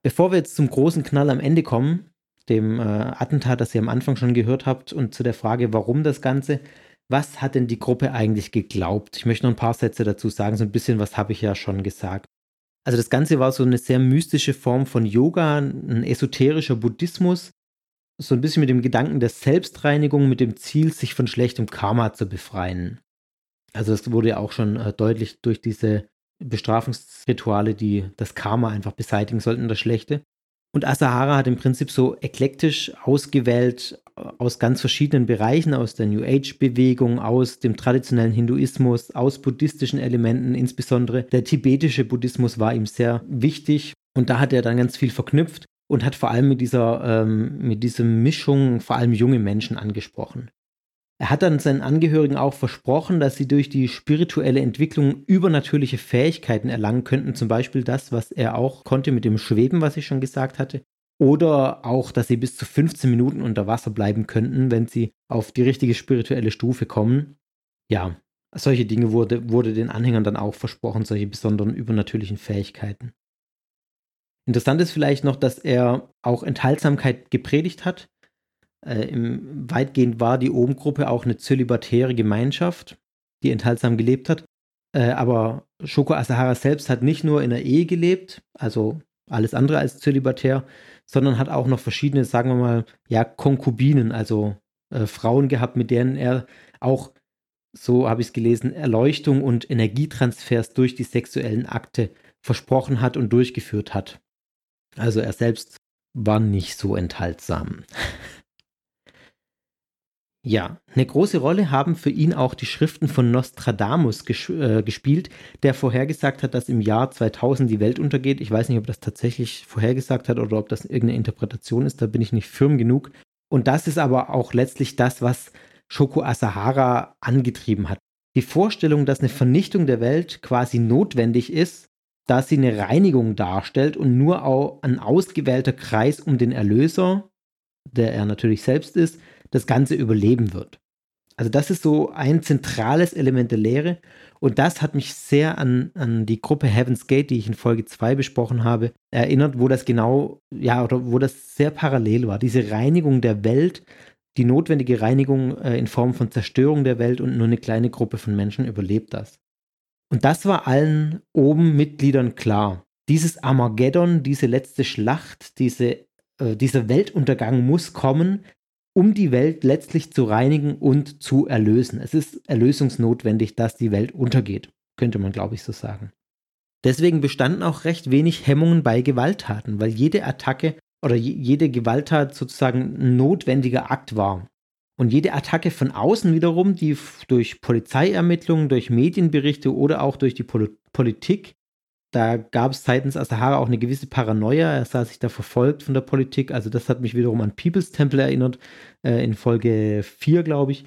Bevor wir jetzt zum großen Knall am Ende kommen, dem äh, Attentat, das ihr am Anfang schon gehört habt, und zu der Frage, warum das Ganze, was hat denn die Gruppe eigentlich geglaubt? Ich möchte noch ein paar Sätze dazu sagen, so ein bisschen, was habe ich ja schon gesagt. Also das Ganze war so eine sehr mystische Form von Yoga, ein esoterischer Buddhismus, so ein bisschen mit dem Gedanken der Selbstreinigung, mit dem Ziel, sich von schlechtem Karma zu befreien. Also das wurde ja auch schon äh, deutlich durch diese Bestrafungsrituale, die das Karma einfach beseitigen sollten, das Schlechte. Und Asahara hat im Prinzip so eklektisch ausgewählt aus ganz verschiedenen Bereichen, aus der New Age-Bewegung, aus dem traditionellen Hinduismus, aus buddhistischen Elementen, insbesondere der tibetische Buddhismus war ihm sehr wichtig. Und da hat er dann ganz viel verknüpft und hat vor allem mit dieser, ähm, mit dieser Mischung vor allem junge Menschen angesprochen. Er hat dann seinen Angehörigen auch versprochen, dass sie durch die spirituelle Entwicklung übernatürliche Fähigkeiten erlangen könnten, zum Beispiel das, was er auch konnte mit dem Schweben, was ich schon gesagt hatte, oder auch, dass sie bis zu 15 Minuten unter Wasser bleiben könnten, wenn sie auf die richtige spirituelle Stufe kommen. Ja, solche Dinge wurde, wurde den Anhängern dann auch versprochen, solche besonderen übernatürlichen Fähigkeiten. Interessant ist vielleicht noch, dass er auch Enthaltsamkeit gepredigt hat. Äh, im, weitgehend war die Ohm-Gruppe auch eine zölibatäre Gemeinschaft, die enthaltsam gelebt hat. Äh, aber Shoko Asahara selbst hat nicht nur in der Ehe gelebt, also alles andere als zölibatär, sondern hat auch noch verschiedene, sagen wir mal, ja, Konkubinen, also äh, Frauen gehabt, mit denen er auch, so habe ich es gelesen, Erleuchtung und Energietransfers durch die sexuellen Akte versprochen hat und durchgeführt hat. Also er selbst war nicht so enthaltsam. Ja, eine große Rolle haben für ihn auch die Schriften von Nostradamus ges äh, gespielt, der vorhergesagt hat, dass im Jahr 2000 die Welt untergeht. Ich weiß nicht, ob das tatsächlich vorhergesagt hat oder ob das irgendeine Interpretation ist, da bin ich nicht firm genug. Und das ist aber auch letztlich das, was Shoko Asahara angetrieben hat. Die Vorstellung, dass eine Vernichtung der Welt quasi notwendig ist, da sie eine Reinigung darstellt und nur auch ein ausgewählter Kreis um den Erlöser, der er natürlich selbst ist, das Ganze überleben wird. Also das ist so ein zentrales Element der Lehre und das hat mich sehr an, an die Gruppe Heaven's Gate, die ich in Folge 2 besprochen habe, erinnert, wo das genau, ja, oder wo das sehr parallel war. Diese Reinigung der Welt, die notwendige Reinigung äh, in Form von Zerstörung der Welt und nur eine kleine Gruppe von Menschen überlebt das. Und das war allen oben Mitgliedern klar. Dieses Armageddon, diese letzte Schlacht, diese, äh, dieser Weltuntergang muss kommen, um die Welt letztlich zu reinigen und zu erlösen. Es ist erlösungsnotwendig, dass die Welt untergeht, könnte man, glaube ich, so sagen. Deswegen bestanden auch recht wenig Hemmungen bei Gewalttaten, weil jede Attacke oder jede Gewalttat sozusagen ein notwendiger Akt war. Und jede Attacke von außen wiederum, die durch Polizeiermittlungen, durch Medienberichte oder auch durch die Pol Politik da gab es seitens Asahara auch eine gewisse Paranoia. Er sah sich da verfolgt von der Politik. Also das hat mich wiederum an People's Temple erinnert, äh, in Folge 4, glaube ich.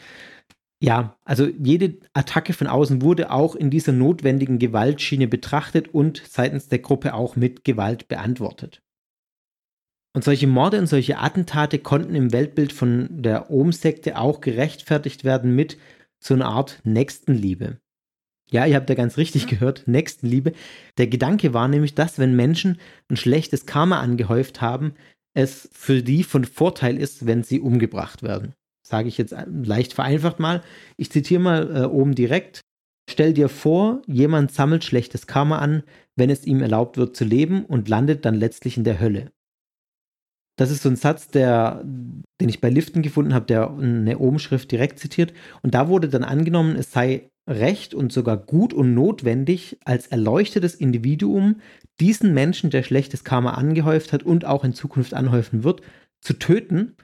Ja, also jede Attacke von außen wurde auch in dieser notwendigen Gewaltschiene betrachtet und seitens der Gruppe auch mit Gewalt beantwortet. Und solche Morde und solche Attentate konnten im Weltbild von der Ohm-Sekte auch gerechtfertigt werden mit so einer Art Nächstenliebe. Ja, ihr habt ja ganz richtig gehört, Nächstenliebe. Der Gedanke war nämlich, dass wenn Menschen ein schlechtes Karma angehäuft haben, es für die von Vorteil ist, wenn sie umgebracht werden. Sage ich jetzt leicht vereinfacht mal. Ich zitiere mal äh, oben direkt. Stell dir vor, jemand sammelt schlechtes Karma an, wenn es ihm erlaubt wird zu leben und landet dann letztlich in der Hölle. Das ist so ein Satz, der, den ich bei Liften gefunden habe, der eine Obenschrift direkt zitiert. Und da wurde dann angenommen, es sei recht und sogar gut und notwendig, als erleuchtetes Individuum diesen Menschen, der schlechtes Karma angehäuft hat und auch in Zukunft anhäufen wird, zu töten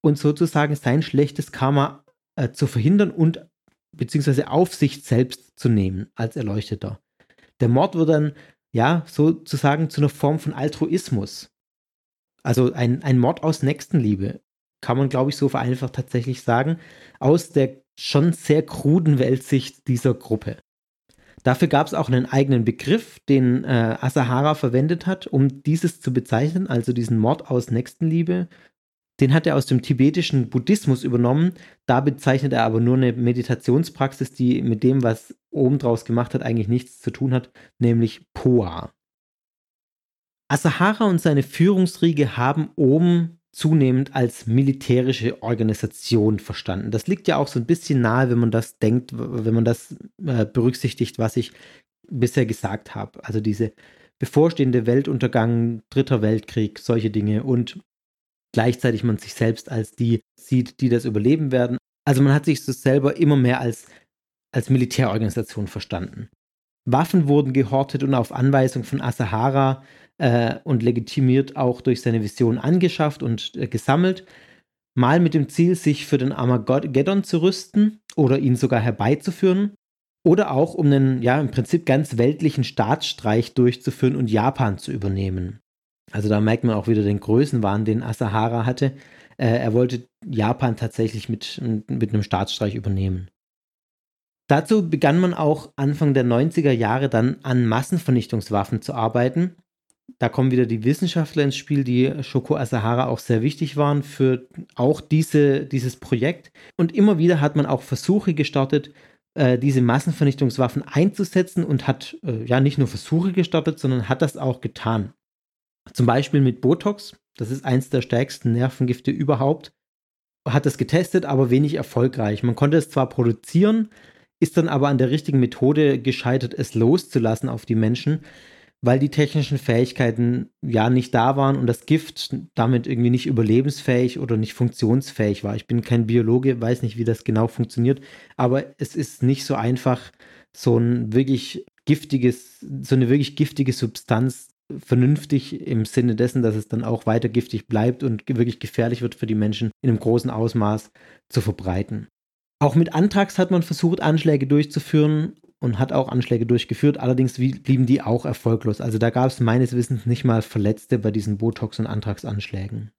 und sozusagen sein schlechtes Karma äh, zu verhindern und beziehungsweise auf sich selbst zu nehmen als Erleuchteter. Der Mord wird dann ja sozusagen zu einer Form von Altruismus. Also ein, ein Mord aus Nächstenliebe, kann man, glaube ich, so vereinfacht tatsächlich sagen, aus der schon sehr kruden Weltsicht dieser Gruppe. Dafür gab es auch einen eigenen Begriff, den äh, Asahara verwendet hat, um dieses zu bezeichnen, also diesen Mord aus Nächstenliebe. Den hat er aus dem tibetischen Buddhismus übernommen. Da bezeichnet er aber nur eine Meditationspraxis, die mit dem, was oben draus gemacht hat, eigentlich nichts zu tun hat, nämlich Poa. Asahara und seine Führungsriege haben oben zunehmend als militärische Organisation verstanden. Das liegt ja auch so ein bisschen nahe, wenn man das denkt, wenn man das äh, berücksichtigt, was ich bisher gesagt habe. Also diese bevorstehende Weltuntergang, dritter Weltkrieg, solche Dinge und gleichzeitig man sich selbst als die sieht, die das überleben werden. Also man hat sich so selber immer mehr als, als Militärorganisation verstanden. Waffen wurden gehortet und auf Anweisung von Asahara äh, und legitimiert auch durch seine Vision angeschafft und äh, gesammelt. Mal mit dem Ziel, sich für den Armageddon zu rüsten oder ihn sogar herbeizuführen. Oder auch, um einen, ja, im Prinzip ganz weltlichen Staatsstreich durchzuführen und Japan zu übernehmen. Also da merkt man auch wieder den Größenwahn, den Asahara hatte. Äh, er wollte Japan tatsächlich mit, mit einem Staatsstreich übernehmen. Dazu begann man auch Anfang der 90er Jahre dann an Massenvernichtungswaffen zu arbeiten da kommen wieder die Wissenschaftler ins Spiel, die Shoko Asahara auch sehr wichtig waren für auch diese, dieses Projekt. Und immer wieder hat man auch Versuche gestartet, äh, diese Massenvernichtungswaffen einzusetzen und hat äh, ja nicht nur Versuche gestartet, sondern hat das auch getan. Zum Beispiel mit Botox, das ist eins der stärksten Nervengifte überhaupt, hat das getestet, aber wenig erfolgreich. Man konnte es zwar produzieren, ist dann aber an der richtigen Methode gescheitert, es loszulassen auf die Menschen weil die technischen Fähigkeiten ja nicht da waren und das Gift damit irgendwie nicht überlebensfähig oder nicht funktionsfähig war. Ich bin kein Biologe, weiß nicht, wie das genau funktioniert, aber es ist nicht so einfach, so ein wirklich giftiges, so eine wirklich giftige Substanz vernünftig im Sinne dessen, dass es dann auch weiter giftig bleibt und wirklich gefährlich wird für die Menschen in einem großen Ausmaß zu verbreiten. Auch mit Antrax hat man versucht, Anschläge durchzuführen und hat auch Anschläge durchgeführt. Allerdings blieben die auch erfolglos. Also da gab es meines Wissens nicht mal Verletzte bei diesen Botox- und Antragsanschlägen.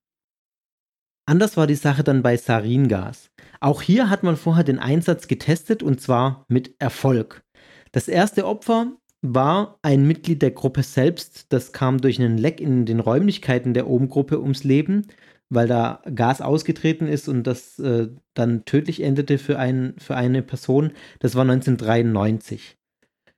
Anders war die Sache dann bei Saringas. Auch hier hat man vorher den Einsatz getestet und zwar mit Erfolg. Das erste Opfer war ein Mitglied der Gruppe selbst. Das kam durch einen Leck in den Räumlichkeiten der Ohm-Gruppe ums Leben weil da Gas ausgetreten ist und das äh, dann tödlich endete für, ein, für eine Person. Das war 1993.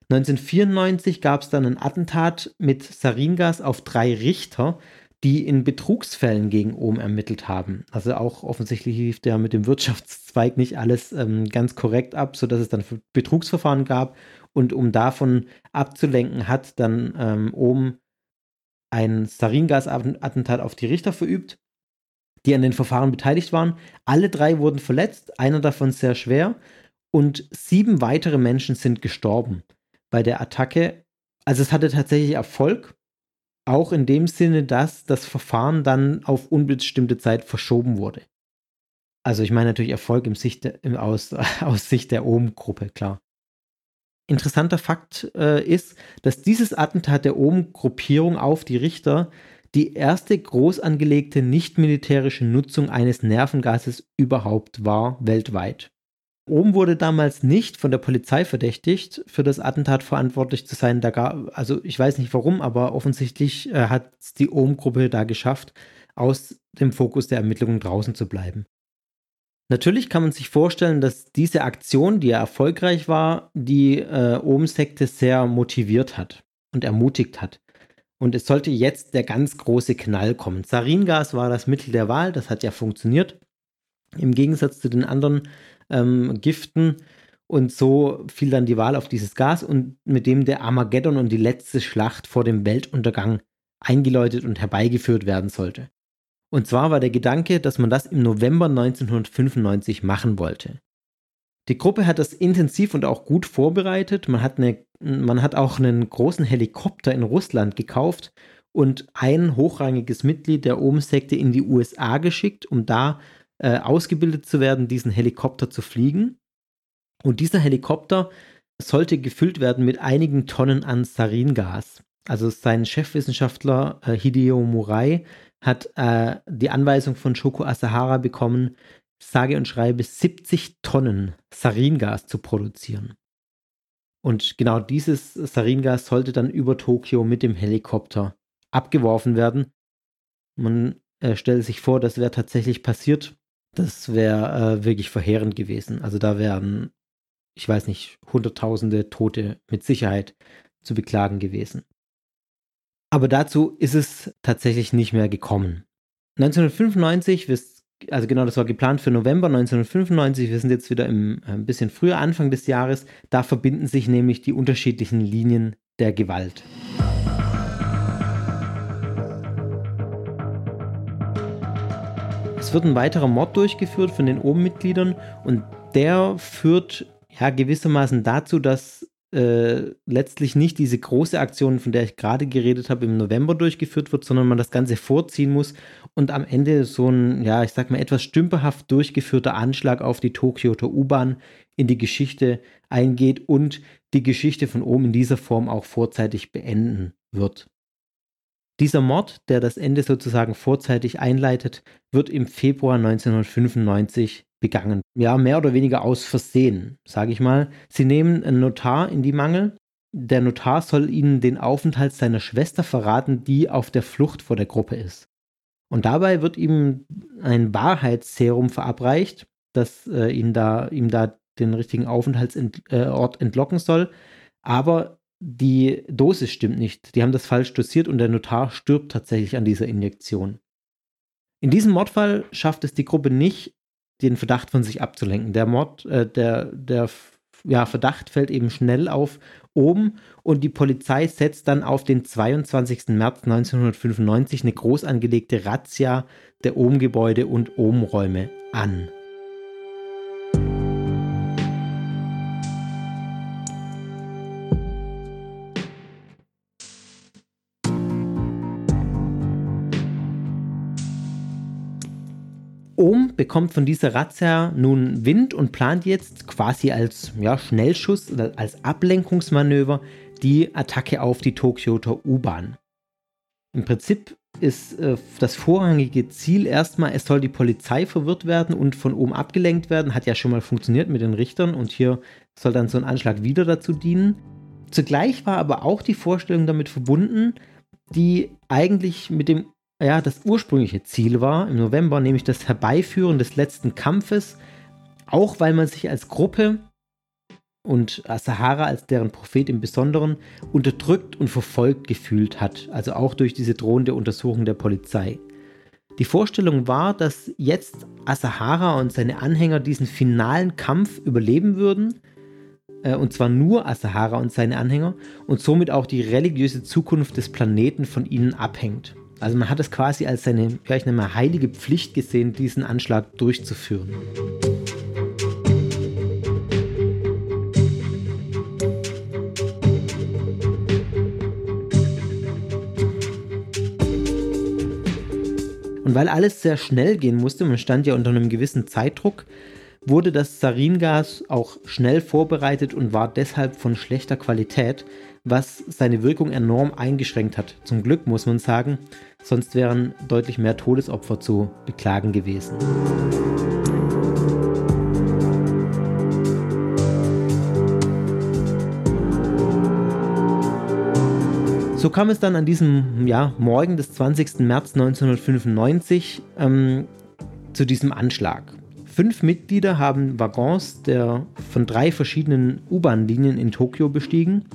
1994 gab es dann ein Attentat mit Saringas auf drei Richter, die in Betrugsfällen gegen Ohm ermittelt haben. Also auch offensichtlich lief der mit dem Wirtschaftszweig nicht alles ähm, ganz korrekt ab, sodass es dann Betrugsverfahren gab. Und um davon abzulenken, hat dann ähm, Ohm ein Saringas-Attentat auf die Richter verübt die an den Verfahren beteiligt waren. Alle drei wurden verletzt, einer davon sehr schwer und sieben weitere Menschen sind gestorben bei der Attacke. Also es hatte tatsächlich Erfolg, auch in dem Sinne, dass das Verfahren dann auf unbestimmte Zeit verschoben wurde. Also ich meine natürlich Erfolg im Sicht, im aus, aus Sicht der Ohm-Gruppe, klar. Interessanter Fakt äh, ist, dass dieses Attentat der Ohm-Gruppierung auf die Richter die erste groß angelegte nicht-militärische Nutzung eines Nervengases überhaupt war weltweit. Ohm wurde damals nicht von der Polizei verdächtigt, für das Attentat verantwortlich zu sein. Da gab, also ich weiß nicht warum, aber offensichtlich äh, hat die Ohm-Gruppe da geschafft, aus dem Fokus der Ermittlungen draußen zu bleiben. Natürlich kann man sich vorstellen, dass diese Aktion, die ja erfolgreich war, die äh, Ohm-Sekte sehr motiviert hat und ermutigt hat. Und es sollte jetzt der ganz große Knall kommen. Saringas war das Mittel der Wahl, das hat ja funktioniert. Im Gegensatz zu den anderen ähm, Giften. Und so fiel dann die Wahl auf dieses Gas und mit dem der Armageddon und die letzte Schlacht vor dem Weltuntergang eingeläutet und herbeigeführt werden sollte. Und zwar war der Gedanke, dass man das im November 1995 machen wollte. Die Gruppe hat das intensiv und auch gut vorbereitet. Man hat, eine, man hat auch einen großen Helikopter in Russland gekauft und ein hochrangiges Mitglied der Ohm-Sekte in die USA geschickt, um da äh, ausgebildet zu werden, diesen Helikopter zu fliegen. Und dieser Helikopter sollte gefüllt werden mit einigen Tonnen an Saringas. Also sein Chefwissenschaftler äh, Hideo Murai hat äh, die Anweisung von Shoko Asahara bekommen, sage und schreibe 70 Tonnen Saringas zu produzieren. Und genau dieses Saringas sollte dann über Tokio mit dem Helikopter abgeworfen werden. Man äh, stellt sich vor, das wäre tatsächlich passiert. Das wäre äh, wirklich verheerend gewesen. Also da wären, ich weiß nicht, Hunderttausende Tote mit Sicherheit zu beklagen gewesen. Aber dazu ist es tatsächlich nicht mehr gekommen. 1995, also genau, das war geplant für November 1995, wir sind jetzt wieder im, äh, ein bisschen früher, Anfang des Jahres, da verbinden sich nämlich die unterschiedlichen Linien der Gewalt. Es wird ein weiterer Mord durchgeführt von den Oben-Mitgliedern und der führt ja gewissermaßen dazu, dass äh, letztlich nicht diese große Aktion, von der ich gerade geredet habe, im November durchgeführt wird, sondern man das Ganze vorziehen muss und am Ende so ein, ja, ich sag mal, etwas stümperhaft durchgeführter Anschlag auf die Tokioter U-Bahn in die Geschichte eingeht und die Geschichte von oben in dieser Form auch vorzeitig beenden wird. Dieser Mord, der das Ende sozusagen vorzeitig einleitet, wird im Februar 1995 begangen. Ja, mehr oder weniger aus Versehen, sage ich mal. Sie nehmen einen Notar in die Mangel. Der Notar soll ihnen den Aufenthalt seiner Schwester verraten, die auf der Flucht vor der Gruppe ist. Und dabei wird ihm ein Wahrheitsserum verabreicht, das äh, ihn da, ihm da den richtigen Aufenthaltsort äh, entlocken soll. Aber die Dosis stimmt nicht. Die haben das falsch dosiert und der Notar stirbt tatsächlich an dieser Injektion. In diesem Mordfall schafft es die Gruppe nicht, den Verdacht von sich abzulenken. Der Mord, äh, der, der ja, Verdacht fällt eben schnell auf oben und die Polizei setzt dann auf den 22. März 1995 eine groß angelegte Razzia der Ohmgebäude und Ohmräume an. Bekommt von dieser Razzia nun Wind und plant jetzt quasi als ja, Schnellschuss oder als Ablenkungsmanöver die Attacke auf die Tokioter U-Bahn. Im Prinzip ist äh, das vorrangige Ziel erstmal, es soll die Polizei verwirrt werden und von oben abgelenkt werden. Hat ja schon mal funktioniert mit den Richtern und hier soll dann so ein Anschlag wieder dazu dienen. Zugleich war aber auch die Vorstellung damit verbunden, die eigentlich mit dem ja, das ursprüngliche Ziel war im November, nämlich das Herbeiführen des letzten Kampfes, auch weil man sich als Gruppe und Sahara als deren Prophet im Besonderen unterdrückt und verfolgt gefühlt hat, also auch durch diese drohende Untersuchung der Polizei. Die Vorstellung war, dass jetzt Asahara und seine Anhänger diesen finalen Kampf überleben würden, äh, und zwar nur Asahara und seine Anhänger, und somit auch die religiöse Zukunft des Planeten von ihnen abhängt. Also man hat es quasi als seine, ja, ich nenne mal, heilige Pflicht gesehen, diesen Anschlag durchzuführen. Und weil alles sehr schnell gehen musste, man stand ja unter einem gewissen Zeitdruck, wurde das Saringas auch schnell vorbereitet und war deshalb von schlechter Qualität, was seine Wirkung enorm eingeschränkt hat. Zum Glück muss man sagen, sonst wären deutlich mehr Todesopfer zu beklagen gewesen. So kam es dann an diesem ja, Morgen des 20. März 1995 ähm, zu diesem Anschlag. Fünf Mitglieder haben Waggons der von drei verschiedenen U-Bahn-Linien in Tokio bestiegen.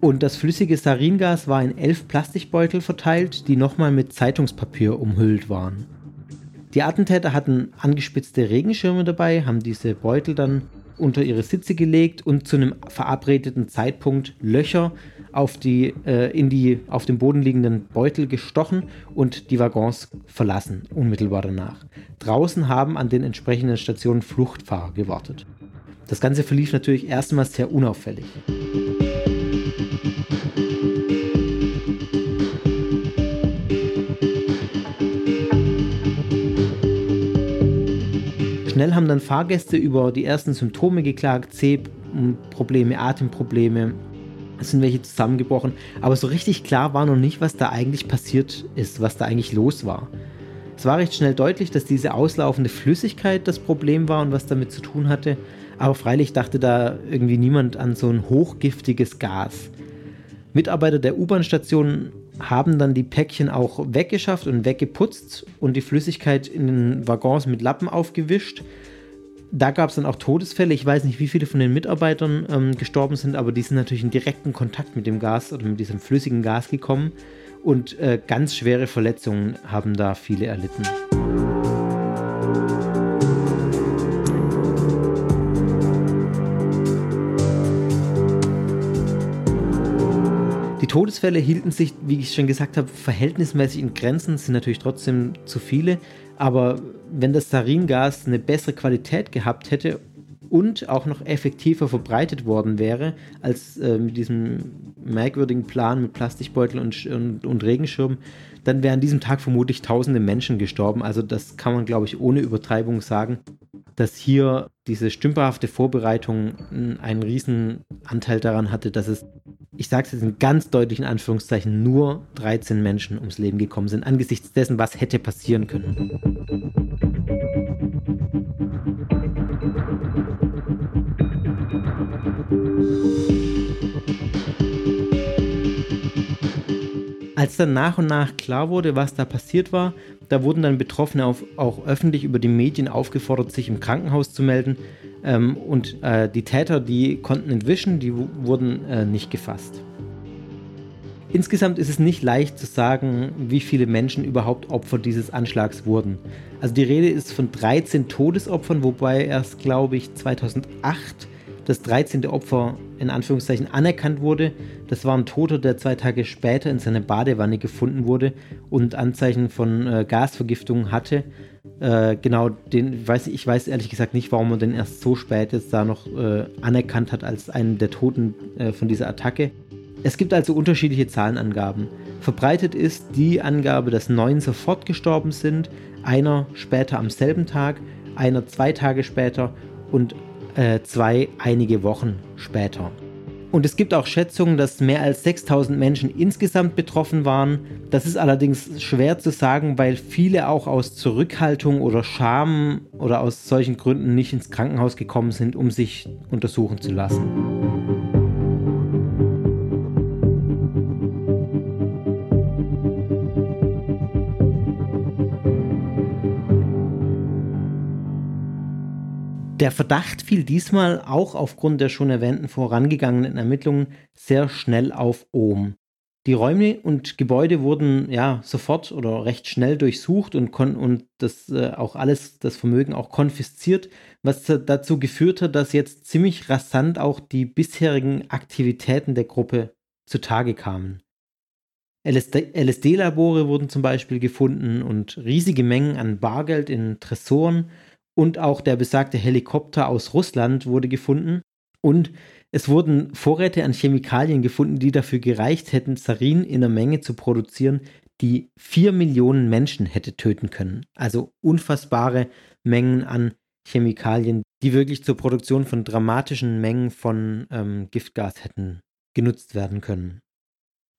Und das flüssige Saringas war in elf Plastikbeutel verteilt, die nochmal mit Zeitungspapier umhüllt waren. Die Attentäter hatten angespitzte Regenschirme dabei, haben diese Beutel dann unter ihre Sitze gelegt und zu einem verabredeten Zeitpunkt Löcher auf, die, äh, in die auf dem Boden liegenden Beutel gestochen und die Waggons verlassen, unmittelbar danach. Draußen haben an den entsprechenden Stationen Fluchtfahrer gewartet. Das Ganze verlief natürlich erstmals sehr unauffällig. Schnell haben dann Fahrgäste über die ersten Symptome geklagt, C-Probleme, Atemprobleme, es sind welche zusammengebrochen, aber so richtig klar war noch nicht, was da eigentlich passiert ist, was da eigentlich los war. Es war recht schnell deutlich, dass diese auslaufende Flüssigkeit das Problem war und was damit zu tun hatte, aber freilich dachte da irgendwie niemand an so ein hochgiftiges Gas. Mitarbeiter der U-Bahn-Station haben dann die Päckchen auch weggeschafft und weggeputzt und die Flüssigkeit in den Waggons mit Lappen aufgewischt. Da gab es dann auch Todesfälle. Ich weiß nicht, wie viele von den Mitarbeitern ähm, gestorben sind, aber die sind natürlich in direkten Kontakt mit dem Gas oder mit diesem flüssigen Gas gekommen und äh, ganz schwere Verletzungen haben da viele erlitten. Todesfälle hielten sich, wie ich schon gesagt habe, verhältnismäßig in Grenzen, sind natürlich trotzdem zu viele. Aber wenn das Saringas eine bessere Qualität gehabt hätte und auch noch effektiver verbreitet worden wäre, als äh, mit diesem merkwürdigen Plan mit Plastikbeutel und, und, und Regenschirm, dann wären an diesem Tag vermutlich tausende Menschen gestorben. Also das kann man, glaube ich, ohne Übertreibung sagen, dass hier diese stümperhafte Vorbereitung einen riesen Anteil daran hatte, dass es ich sage es jetzt in ganz deutlichen Anführungszeichen, nur 13 Menschen ums Leben gekommen sind, angesichts dessen, was hätte passieren können. Als dann nach und nach klar wurde, was da passiert war, da wurden dann Betroffene auf, auch öffentlich über die Medien aufgefordert, sich im Krankenhaus zu melden. Ähm, und äh, die Täter, die konnten entwischen, die wurden äh, nicht gefasst. Insgesamt ist es nicht leicht zu sagen, wie viele Menschen überhaupt Opfer dieses Anschlags wurden. Also die Rede ist von 13 Todesopfern, wobei erst, glaube ich, 2008 das 13. Opfer in Anführungszeichen anerkannt wurde. Das war ein Toter, der zwei Tage später in seiner Badewanne gefunden wurde und Anzeichen von äh, Gasvergiftung hatte. Äh, genau, den weiß ich weiß ehrlich gesagt nicht, warum man den erst so spät jetzt da noch äh, anerkannt hat als einen der Toten äh, von dieser Attacke. Es gibt also unterschiedliche Zahlenangaben. Verbreitet ist die Angabe, dass neun sofort gestorben sind, einer später am selben Tag, einer zwei Tage später und äh, zwei einige Wochen später. Und es gibt auch Schätzungen, dass mehr als 6000 Menschen insgesamt betroffen waren. Das ist allerdings schwer zu sagen, weil viele auch aus Zurückhaltung oder Scham oder aus solchen Gründen nicht ins Krankenhaus gekommen sind, um sich untersuchen zu lassen. Der Verdacht fiel diesmal auch aufgrund der schon erwähnten vorangegangenen Ermittlungen sehr schnell auf Ohm. Die Räume und Gebäude wurden ja sofort oder recht schnell durchsucht und, und das äh, auch alles, das Vermögen auch konfisziert, was dazu geführt hat, dass jetzt ziemlich rasant auch die bisherigen Aktivitäten der Gruppe zutage kamen. LSD-Labore wurden zum Beispiel gefunden und riesige Mengen an Bargeld in Tresoren und auch der besagte Helikopter aus Russland wurde gefunden. Und es wurden Vorräte an Chemikalien gefunden, die dafür gereicht hätten, Sarin in einer Menge zu produzieren, die vier Millionen Menschen hätte töten können. Also unfassbare Mengen an Chemikalien, die wirklich zur Produktion von dramatischen Mengen von ähm, Giftgas hätten genutzt werden können.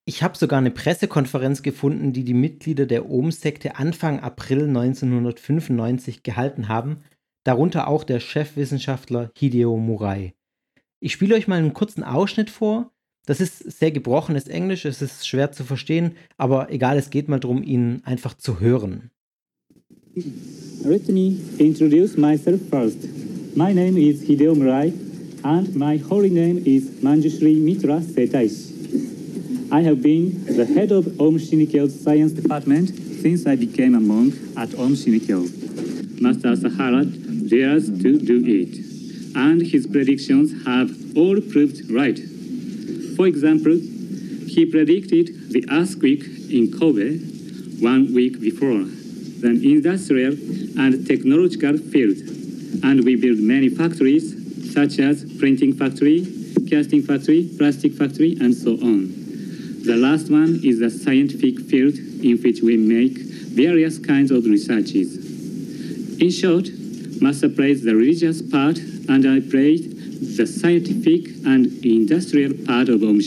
Ich habe sogar eine Pressekonferenz gefunden, die die Mitglieder der Ohm-Sekte Anfang April 1995 gehalten haben, darunter auch der Chefwissenschaftler Hideo Murai. Ich spiele euch mal einen kurzen Ausschnitt vor. Das ist sehr gebrochenes Englisch, es ist schwer zu verstehen, aber egal, es geht mal darum, ihn einfach zu hören. Let me introduce myself first. My name is Hideo Murai, and my holy name is Manjushri Mitra Setaishi. I have been the head of Om Shinrikyo's science department since I became a monk at Om Shinrikyo. Master Sahara dares to do it, and his predictions have all proved right. For example, he predicted the earthquake in Kobe one week before, the industrial and technological field, and we build many factories such as printing factory, casting factory, plastic factory, and so on. The last one is the scientific field in which we make various kinds of researches. In short, Master plays the religious part and I played the scientific and industrial part of Om.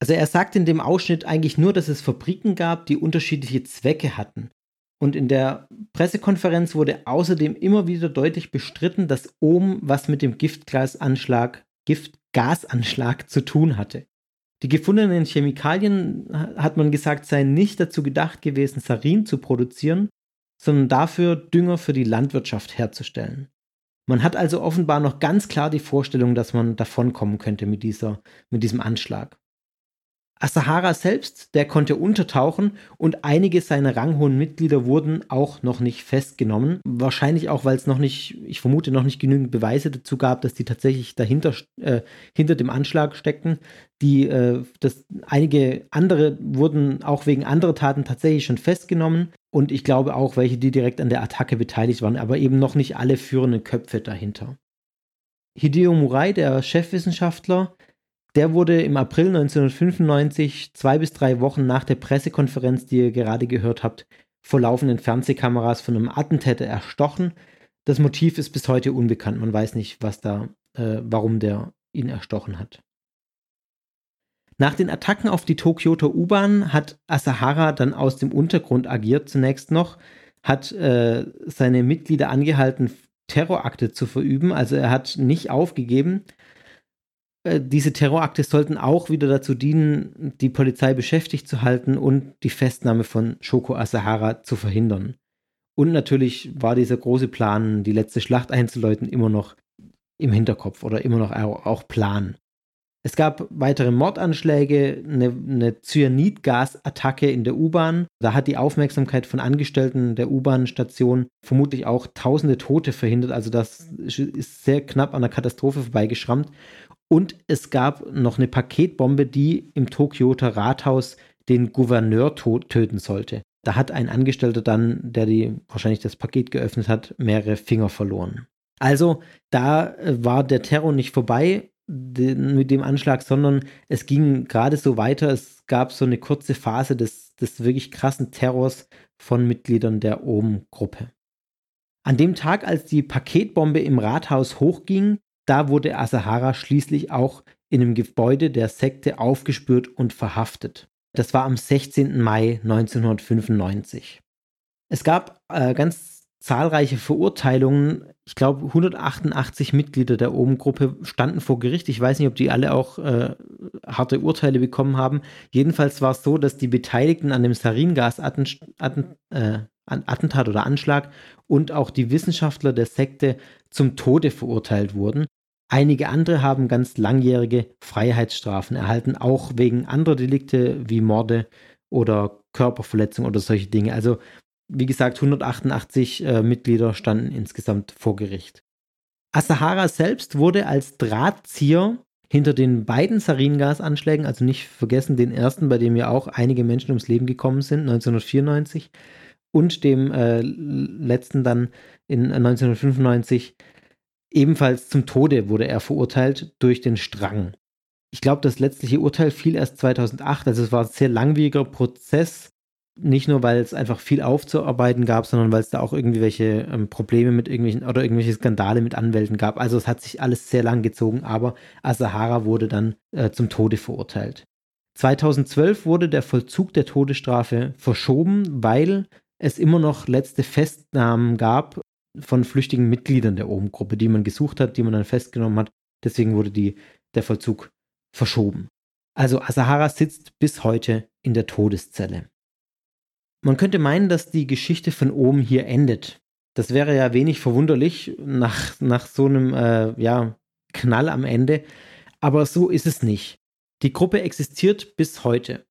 Also er sagt in dem Ausschnitt eigentlich nur, dass es Fabriken gab, die unterschiedliche Zwecke hatten. Und in der Pressekonferenz wurde außerdem immer wieder deutlich bestritten, dass Ohm was mit dem Giftgasanschlag, Giftgasanschlag zu tun hatte. Die gefundenen Chemikalien, hat man gesagt, seien nicht dazu gedacht gewesen, Sarin zu produzieren, sondern dafür Dünger für die Landwirtschaft herzustellen. Man hat also offenbar noch ganz klar die Vorstellung, dass man davonkommen könnte mit, dieser, mit diesem Anschlag. Asahara selbst, der konnte untertauchen und einige seiner ranghohen Mitglieder wurden auch noch nicht festgenommen. Wahrscheinlich auch, weil es noch nicht, ich vermute, noch nicht genügend Beweise dazu gab, dass die tatsächlich dahinter, äh, hinter dem Anschlag steckten. Die, äh, das, einige andere wurden auch wegen anderer Taten tatsächlich schon festgenommen. Und ich glaube auch, welche, die direkt an der Attacke beteiligt waren, aber eben noch nicht alle führenden Köpfe dahinter. Hideo Murai, der Chefwissenschaftler, der wurde im April 1995, zwei bis drei Wochen nach der Pressekonferenz, die ihr gerade gehört habt, vor laufenden Fernsehkameras von einem Attentäter erstochen. Das Motiv ist bis heute unbekannt. Man weiß nicht, was da, äh, warum der ihn erstochen hat. Nach den Attacken auf die Tokioter U-Bahn hat Asahara dann aus dem Untergrund agiert zunächst noch, hat äh, seine Mitglieder angehalten, Terrorakte zu verüben. Also er hat nicht aufgegeben, diese Terrorakte sollten auch wieder dazu dienen, die Polizei beschäftigt zu halten und die Festnahme von Shoko Asahara zu verhindern. Und natürlich war dieser große Plan, die letzte Schlacht einzuläuten, immer noch im Hinterkopf oder immer noch auch Plan. Es gab weitere Mordanschläge, eine, eine Cyanidgasattacke in der U-Bahn. Da hat die Aufmerksamkeit von Angestellten der U-Bahn-Station vermutlich auch tausende Tote verhindert. Also das ist sehr knapp an der Katastrophe vorbeigeschrammt. Und es gab noch eine Paketbombe, die im Tokioter Rathaus den Gouverneur töten sollte. Da hat ein Angestellter dann, der die wahrscheinlich das Paket geöffnet hat, mehrere Finger verloren. Also da äh, war der Terror nicht vorbei mit dem Anschlag, sondern es ging gerade so weiter. Es gab so eine kurze Phase des, des wirklich krassen Terrors von Mitgliedern der OM-Gruppe. An dem Tag, als die Paketbombe im Rathaus hochging, da wurde Asahara schließlich auch in einem Gebäude der Sekte aufgespürt und verhaftet. Das war am 16. Mai 1995. Es gab äh, ganz zahlreiche Verurteilungen. Ich glaube, 188 Mitglieder der Ohm-Gruppe standen vor Gericht. Ich weiß nicht, ob die alle auch äh, harte Urteile bekommen haben. Jedenfalls war es so, dass die Beteiligten an dem Saringas-Attentat äh, oder Anschlag und auch die Wissenschaftler der Sekte zum Tode verurteilt wurden. Einige andere haben ganz langjährige Freiheitsstrafen erhalten, auch wegen anderer Delikte wie Morde oder Körperverletzung oder solche Dinge. Also wie gesagt, 188 äh, Mitglieder standen insgesamt vor Gericht. Asahara selbst wurde als Drahtzieher hinter den beiden Saringasanschlägen, also nicht vergessen den ersten, bei dem ja auch einige Menschen ums Leben gekommen sind, 1994, und dem äh, letzten dann in 1995 Ebenfalls zum Tode wurde er verurteilt durch den Strang. Ich glaube, das letztliche Urteil fiel erst 2008, also es war ein sehr langwieriger Prozess. Nicht nur, weil es einfach viel aufzuarbeiten gab, sondern weil es da auch irgendwie welche ähm, Probleme mit irgendwelchen oder irgendwelche Skandale mit Anwälten gab. Also es hat sich alles sehr lang gezogen, aber Asahara wurde dann äh, zum Tode verurteilt. 2012 wurde der Vollzug der Todesstrafe verschoben, weil es immer noch letzte Festnahmen gab von flüchtigen Mitgliedern der OM-Gruppe, die man gesucht hat, die man dann festgenommen hat. Deswegen wurde die, der Vollzug verschoben. Also Asahara sitzt bis heute in der Todeszelle. Man könnte meinen, dass die Geschichte von oben hier endet. Das wäre ja wenig verwunderlich nach, nach so einem äh, ja, Knall am Ende. Aber so ist es nicht. Die Gruppe existiert bis heute.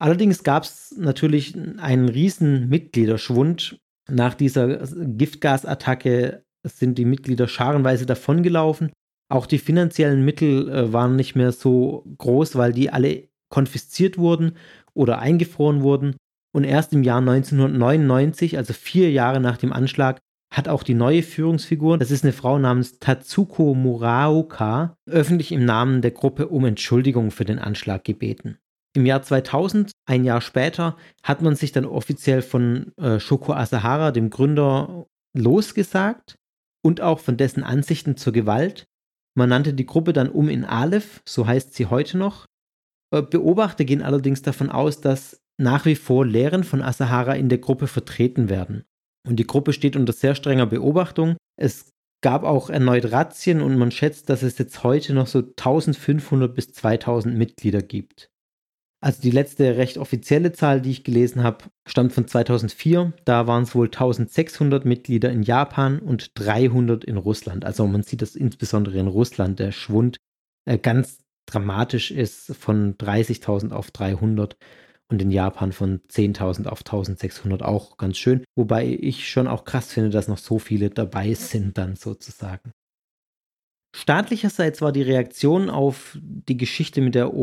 Allerdings gab es natürlich einen riesen Mitgliederschwund. Nach dieser Giftgasattacke sind die Mitglieder scharenweise davongelaufen. Auch die finanziellen Mittel äh, waren nicht mehr so groß, weil die alle konfisziert wurden oder eingefroren wurden. Und erst im Jahr 1999, also vier Jahre nach dem Anschlag, hat auch die neue Führungsfigur, das ist eine Frau namens Tatsuko Muraoka, öffentlich im Namen der Gruppe um Entschuldigung für den Anschlag gebeten. Im Jahr 2000, ein Jahr später, hat man sich dann offiziell von äh, Shoko Asahara, dem Gründer, losgesagt und auch von dessen Ansichten zur Gewalt. Man nannte die Gruppe dann um in Aleph, so heißt sie heute noch. Äh, Beobachter gehen allerdings davon aus, dass nach wie vor Lehren von Asahara in der Gruppe vertreten werden. Und die Gruppe steht unter sehr strenger Beobachtung. Es gab auch erneut Razzien und man schätzt, dass es jetzt heute noch so 1500 bis 2000 Mitglieder gibt. Also die letzte recht offizielle Zahl, die ich gelesen habe, stammt von 2004. Da waren es wohl 1600 Mitglieder in Japan und 300 in Russland. Also man sieht, dass insbesondere in Russland der Schwund äh, ganz dramatisch ist von 30.000 auf 300 und in Japan von 10.000 auf 1.600 auch ganz schön. Wobei ich schon auch krass finde, dass noch so viele dabei sind dann sozusagen. Staatlicherseits war die Reaktion auf die Geschichte mit der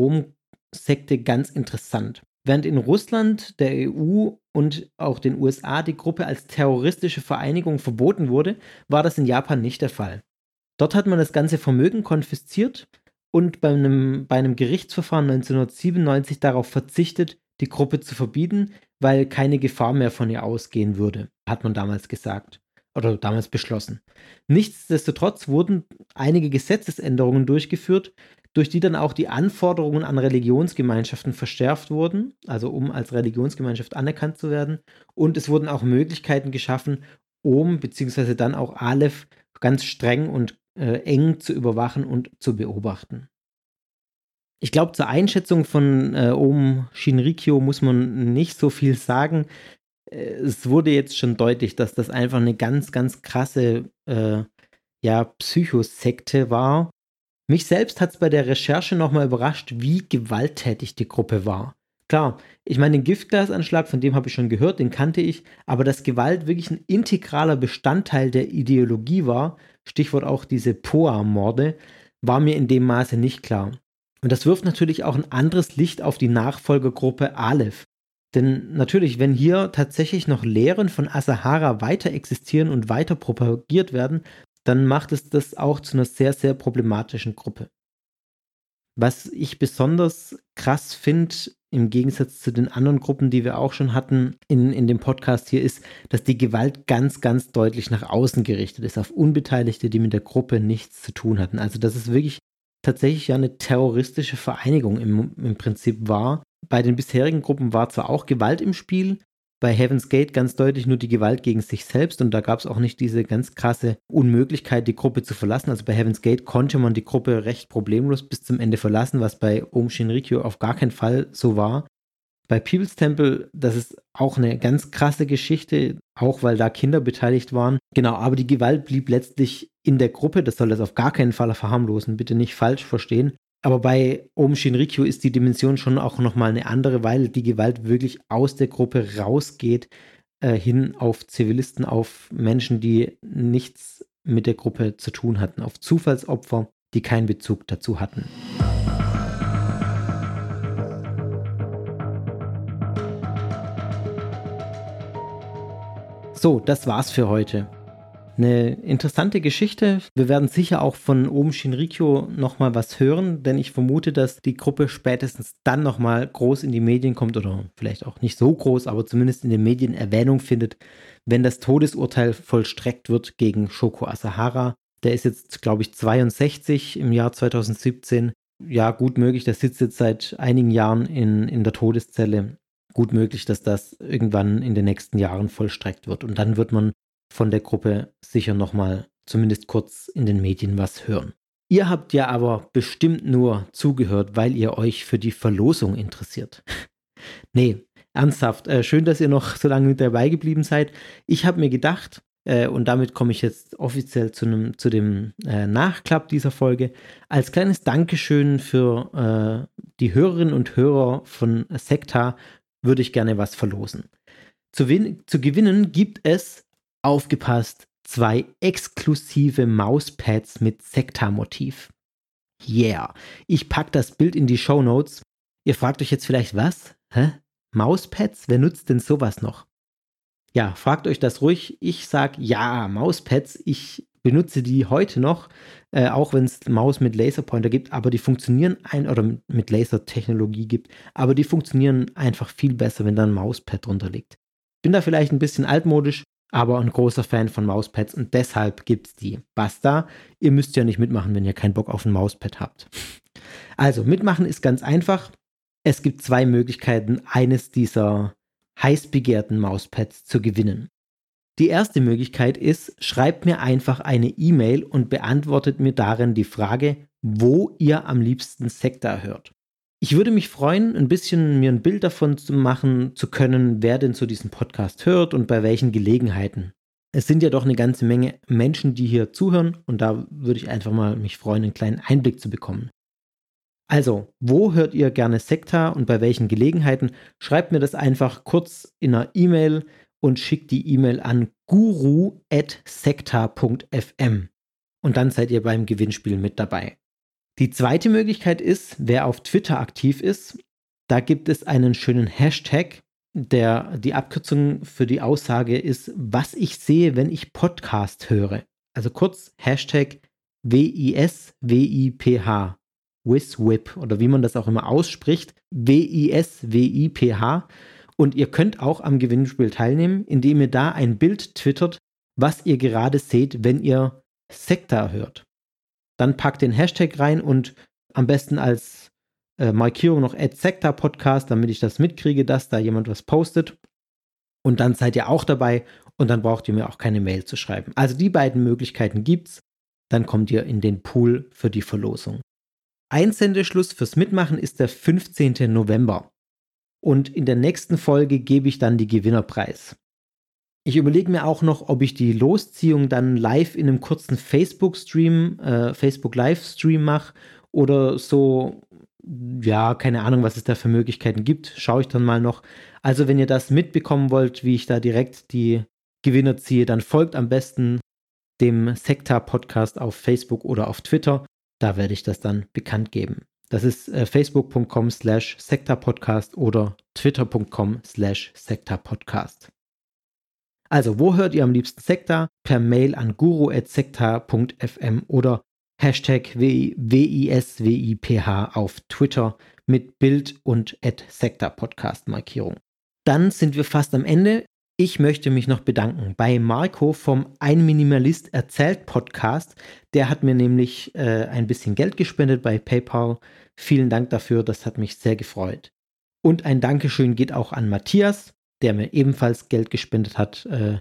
Ohm-Sekte ganz interessant. Während in Russland, der EU und auch den USA die Gruppe als terroristische Vereinigung verboten wurde, war das in Japan nicht der Fall. Dort hat man das ganze Vermögen konfisziert und bei einem, bei einem Gerichtsverfahren 1997 darauf verzichtet, die Gruppe zu verbieten, weil keine Gefahr mehr von ihr ausgehen würde, hat man damals gesagt oder damals beschlossen. Nichtsdestotrotz wurden einige Gesetzesänderungen durchgeführt, durch die dann auch die Anforderungen an Religionsgemeinschaften verstärkt wurden, also um als Religionsgemeinschaft anerkannt zu werden. Und es wurden auch Möglichkeiten geschaffen, OM bzw. dann auch Aleph ganz streng und äh, eng zu überwachen und zu beobachten. Ich glaube, zur Einschätzung von äh, Om Shinrikyo muss man nicht so viel sagen. Äh, es wurde jetzt schon deutlich, dass das einfach eine ganz, ganz krasse äh, ja, Psychosekte war. Mich selbst hat es bei der Recherche nochmal überrascht, wie gewalttätig die Gruppe war. Klar, ich meine, den Giftgasanschlag, von dem habe ich schon gehört, den kannte ich, aber dass Gewalt wirklich ein integraler Bestandteil der Ideologie war, Stichwort auch diese Poa-Morde, war mir in dem Maße nicht klar. Und das wirft natürlich auch ein anderes Licht auf die Nachfolgergruppe Aleph. Denn natürlich, wenn hier tatsächlich noch Lehren von Asahara weiter existieren und weiter propagiert werden, dann macht es das auch zu einer sehr, sehr problematischen Gruppe. Was ich besonders krass finde, im Gegensatz zu den anderen Gruppen, die wir auch schon hatten in, in dem Podcast hier, ist, dass die Gewalt ganz, ganz deutlich nach außen gerichtet ist, auf Unbeteiligte, die mit der Gruppe nichts zu tun hatten. Also das ist wirklich tatsächlich ja eine terroristische Vereinigung im, im Prinzip war. Bei den bisherigen Gruppen war zwar auch Gewalt im Spiel, bei Heaven's Gate ganz deutlich nur die Gewalt gegen sich selbst und da gab es auch nicht diese ganz krasse Unmöglichkeit, die Gruppe zu verlassen. Also bei Heaven's Gate konnte man die Gruppe recht problemlos bis zum Ende verlassen, was bei Om Shinrikyo auf gar keinen Fall so war. Bei People's Temple, das ist auch eine ganz krasse Geschichte, auch weil da Kinder beteiligt waren. Genau, aber die Gewalt blieb letztlich in der Gruppe. Das soll das auf gar keinen Fall verharmlosen, bitte nicht falsch verstehen. Aber bei Om Shinrikyo ist die Dimension schon auch nochmal eine andere, weil die Gewalt wirklich aus der Gruppe rausgeht, äh, hin auf Zivilisten, auf Menschen, die nichts mit der Gruppe zu tun hatten, auf Zufallsopfer, die keinen Bezug dazu hatten. So, das war's für heute. Eine interessante Geschichte. Wir werden sicher auch von Om Shinrikyo nochmal was hören, denn ich vermute, dass die Gruppe spätestens dann nochmal groß in die Medien kommt oder vielleicht auch nicht so groß, aber zumindest in den Medien Erwähnung findet, wenn das Todesurteil vollstreckt wird gegen Shoko Asahara. Der ist jetzt, glaube ich, 62 im Jahr 2017. Ja, gut möglich, der sitzt jetzt seit einigen Jahren in, in der Todeszelle gut möglich, dass das irgendwann in den nächsten Jahren vollstreckt wird. Und dann wird man von der Gruppe sicher nochmal zumindest kurz in den Medien was hören. Ihr habt ja aber bestimmt nur zugehört, weil ihr euch für die Verlosung interessiert. nee, ernsthaft, äh, schön, dass ihr noch so lange mit dabei geblieben seid. Ich habe mir gedacht, äh, und damit komme ich jetzt offiziell zu, nem, zu dem äh, Nachklapp dieser Folge, als kleines Dankeschön für äh, die Hörerinnen und Hörer von Sekta würde ich gerne was verlosen. Zu, zu gewinnen gibt es, aufgepasst, zwei exklusive Mauspads mit Sekta-Motiv. Yeah. Ich packe das Bild in die Show Notes. Ihr fragt euch jetzt vielleicht, was? Hä? Mauspads? Wer nutzt denn sowas noch? Ja, fragt euch das ruhig. Ich sag ja, Mauspads. Ich benutze die heute noch, äh, auch wenn es Maus mit Laserpointer gibt, aber die funktionieren ein oder mit Lasertechnologie gibt, aber die funktionieren einfach viel besser, wenn da ein Mauspad drunter liegt. Bin da vielleicht ein bisschen altmodisch, aber ein großer Fan von Mauspads und deshalb gibt es die. Basta, ihr müsst ja nicht mitmachen, wenn ihr keinen Bock auf ein Mauspad habt. Also, mitmachen ist ganz einfach. Es gibt zwei Möglichkeiten, eines dieser heiß begehrten Mauspads zu gewinnen. Die erste Möglichkeit ist, schreibt mir einfach eine E-Mail und beantwortet mir darin die Frage, wo ihr am liebsten Sekta hört. Ich würde mich freuen, ein bisschen mir ein Bild davon zu machen zu können, wer denn so diesen Podcast hört und bei welchen Gelegenheiten. Es sind ja doch eine ganze Menge Menschen, die hier zuhören und da würde ich einfach mal mich freuen, einen kleinen Einblick zu bekommen. Also, wo hört ihr gerne Sekta und bei welchen Gelegenheiten? Schreibt mir das einfach kurz in einer E-Mail und schickt die E-Mail an guru.sekta.fm. Und dann seid ihr beim Gewinnspiel mit dabei. Die zweite Möglichkeit ist, wer auf Twitter aktiv ist, da gibt es einen schönen Hashtag, der die Abkürzung für die Aussage ist, was ich sehe, wenn ich Podcast höre. Also kurz Hashtag WISWIPH. WISWIP oder wie man das auch immer ausspricht. W-I-S-W-I-P-H. Und ihr könnt auch am Gewinnspiel teilnehmen, indem ihr da ein Bild twittert, was ihr gerade seht, wenn ihr Sekta hört. Dann packt den Hashtag rein und am besten als äh, Markierung noch Sekta Podcast, damit ich das mitkriege, dass da jemand was postet. Und dann seid ihr auch dabei und dann braucht ihr mir auch keine Mail zu schreiben. Also die beiden Möglichkeiten gibt's. Dann kommt ihr in den Pool für die Verlosung. Einsendeschluss fürs Mitmachen ist der 15. November. Und in der nächsten Folge gebe ich dann die Gewinnerpreis. Ich überlege mir auch noch, ob ich die Losziehung dann live in einem kurzen Facebook-Stream, äh, Facebook-Live-Stream mache oder so, ja, keine Ahnung, was es da für Möglichkeiten gibt. Schaue ich dann mal noch. Also, wenn ihr das mitbekommen wollt, wie ich da direkt die Gewinner ziehe, dann folgt am besten dem Sekta-Podcast auf Facebook oder auf Twitter. Da werde ich das dann bekannt geben. Das ist äh, facebook.com slash sektapodcast oder twitter.com slash sektapodcast. Also, wo hört ihr am liebsten Sekta? Per Mail an guru.sekta.fm oder Hashtag WISWIPH auf Twitter mit Bild und Sekta Podcast Markierung. Dann sind wir fast am Ende. Ich möchte mich noch bedanken bei Marco vom Ein Minimalist erzählt Podcast. Der hat mir nämlich äh, ein bisschen Geld gespendet bei PayPal. Vielen Dank dafür, das hat mich sehr gefreut. Und ein Dankeschön geht auch an Matthias, der mir ebenfalls Geld gespendet hat. Äh,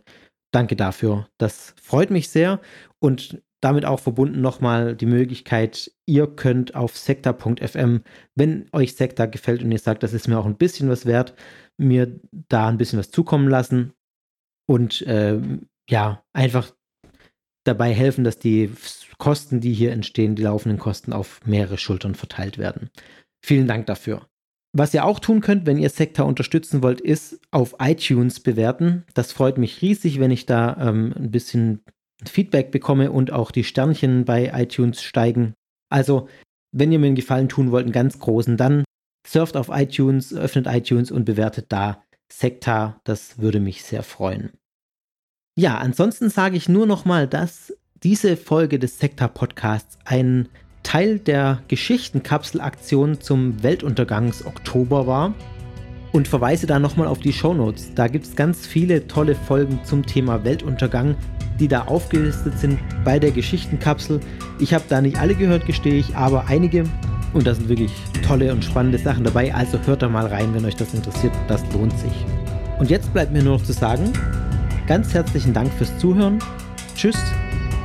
danke dafür. Das freut mich sehr. Und damit auch verbunden nochmal die Möglichkeit, ihr könnt auf sekta.fm, wenn euch Sekta gefällt und ihr sagt, das ist mir auch ein bisschen was wert, mir da ein bisschen was zukommen lassen und äh, ja, einfach dabei helfen, dass die Kosten, die hier entstehen, die laufenden Kosten auf mehrere Schultern verteilt werden. Vielen Dank dafür. Was ihr auch tun könnt, wenn ihr Sekta unterstützen wollt, ist auf iTunes bewerten. Das freut mich riesig, wenn ich da ähm, ein bisschen Feedback bekomme und auch die Sternchen bei iTunes steigen. Also, wenn ihr mir einen Gefallen tun wollt, einen ganz großen, dann surft auf iTunes, öffnet iTunes und bewertet da Sekta. Das würde mich sehr freuen. Ja, ansonsten sage ich nur noch mal, dass diese Folge des Sekta Podcasts ein Teil der Geschichtenkapselaktion zum Weltuntergangs-Oktober war und verweise da nochmal auf die Shownotes. Da gibt es ganz viele tolle Folgen zum Thema Weltuntergang, die da aufgelistet sind bei der Geschichtenkapsel. Ich habe da nicht alle gehört, gestehe ich, aber einige und da sind wirklich tolle und spannende Sachen dabei. Also hört da mal rein, wenn euch das interessiert. Das lohnt sich. Und jetzt bleibt mir nur noch zu sagen, ganz herzlichen Dank fürs Zuhören. Tschüss,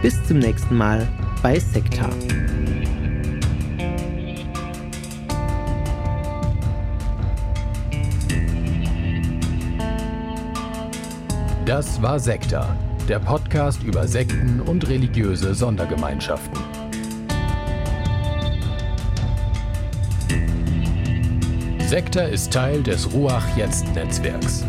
bis zum nächsten Mal bei Sekta. Das war Sekta, der Podcast über Sekten und religiöse Sondergemeinschaften. Sekta ist Teil des Ruach Jetzt Netzwerks.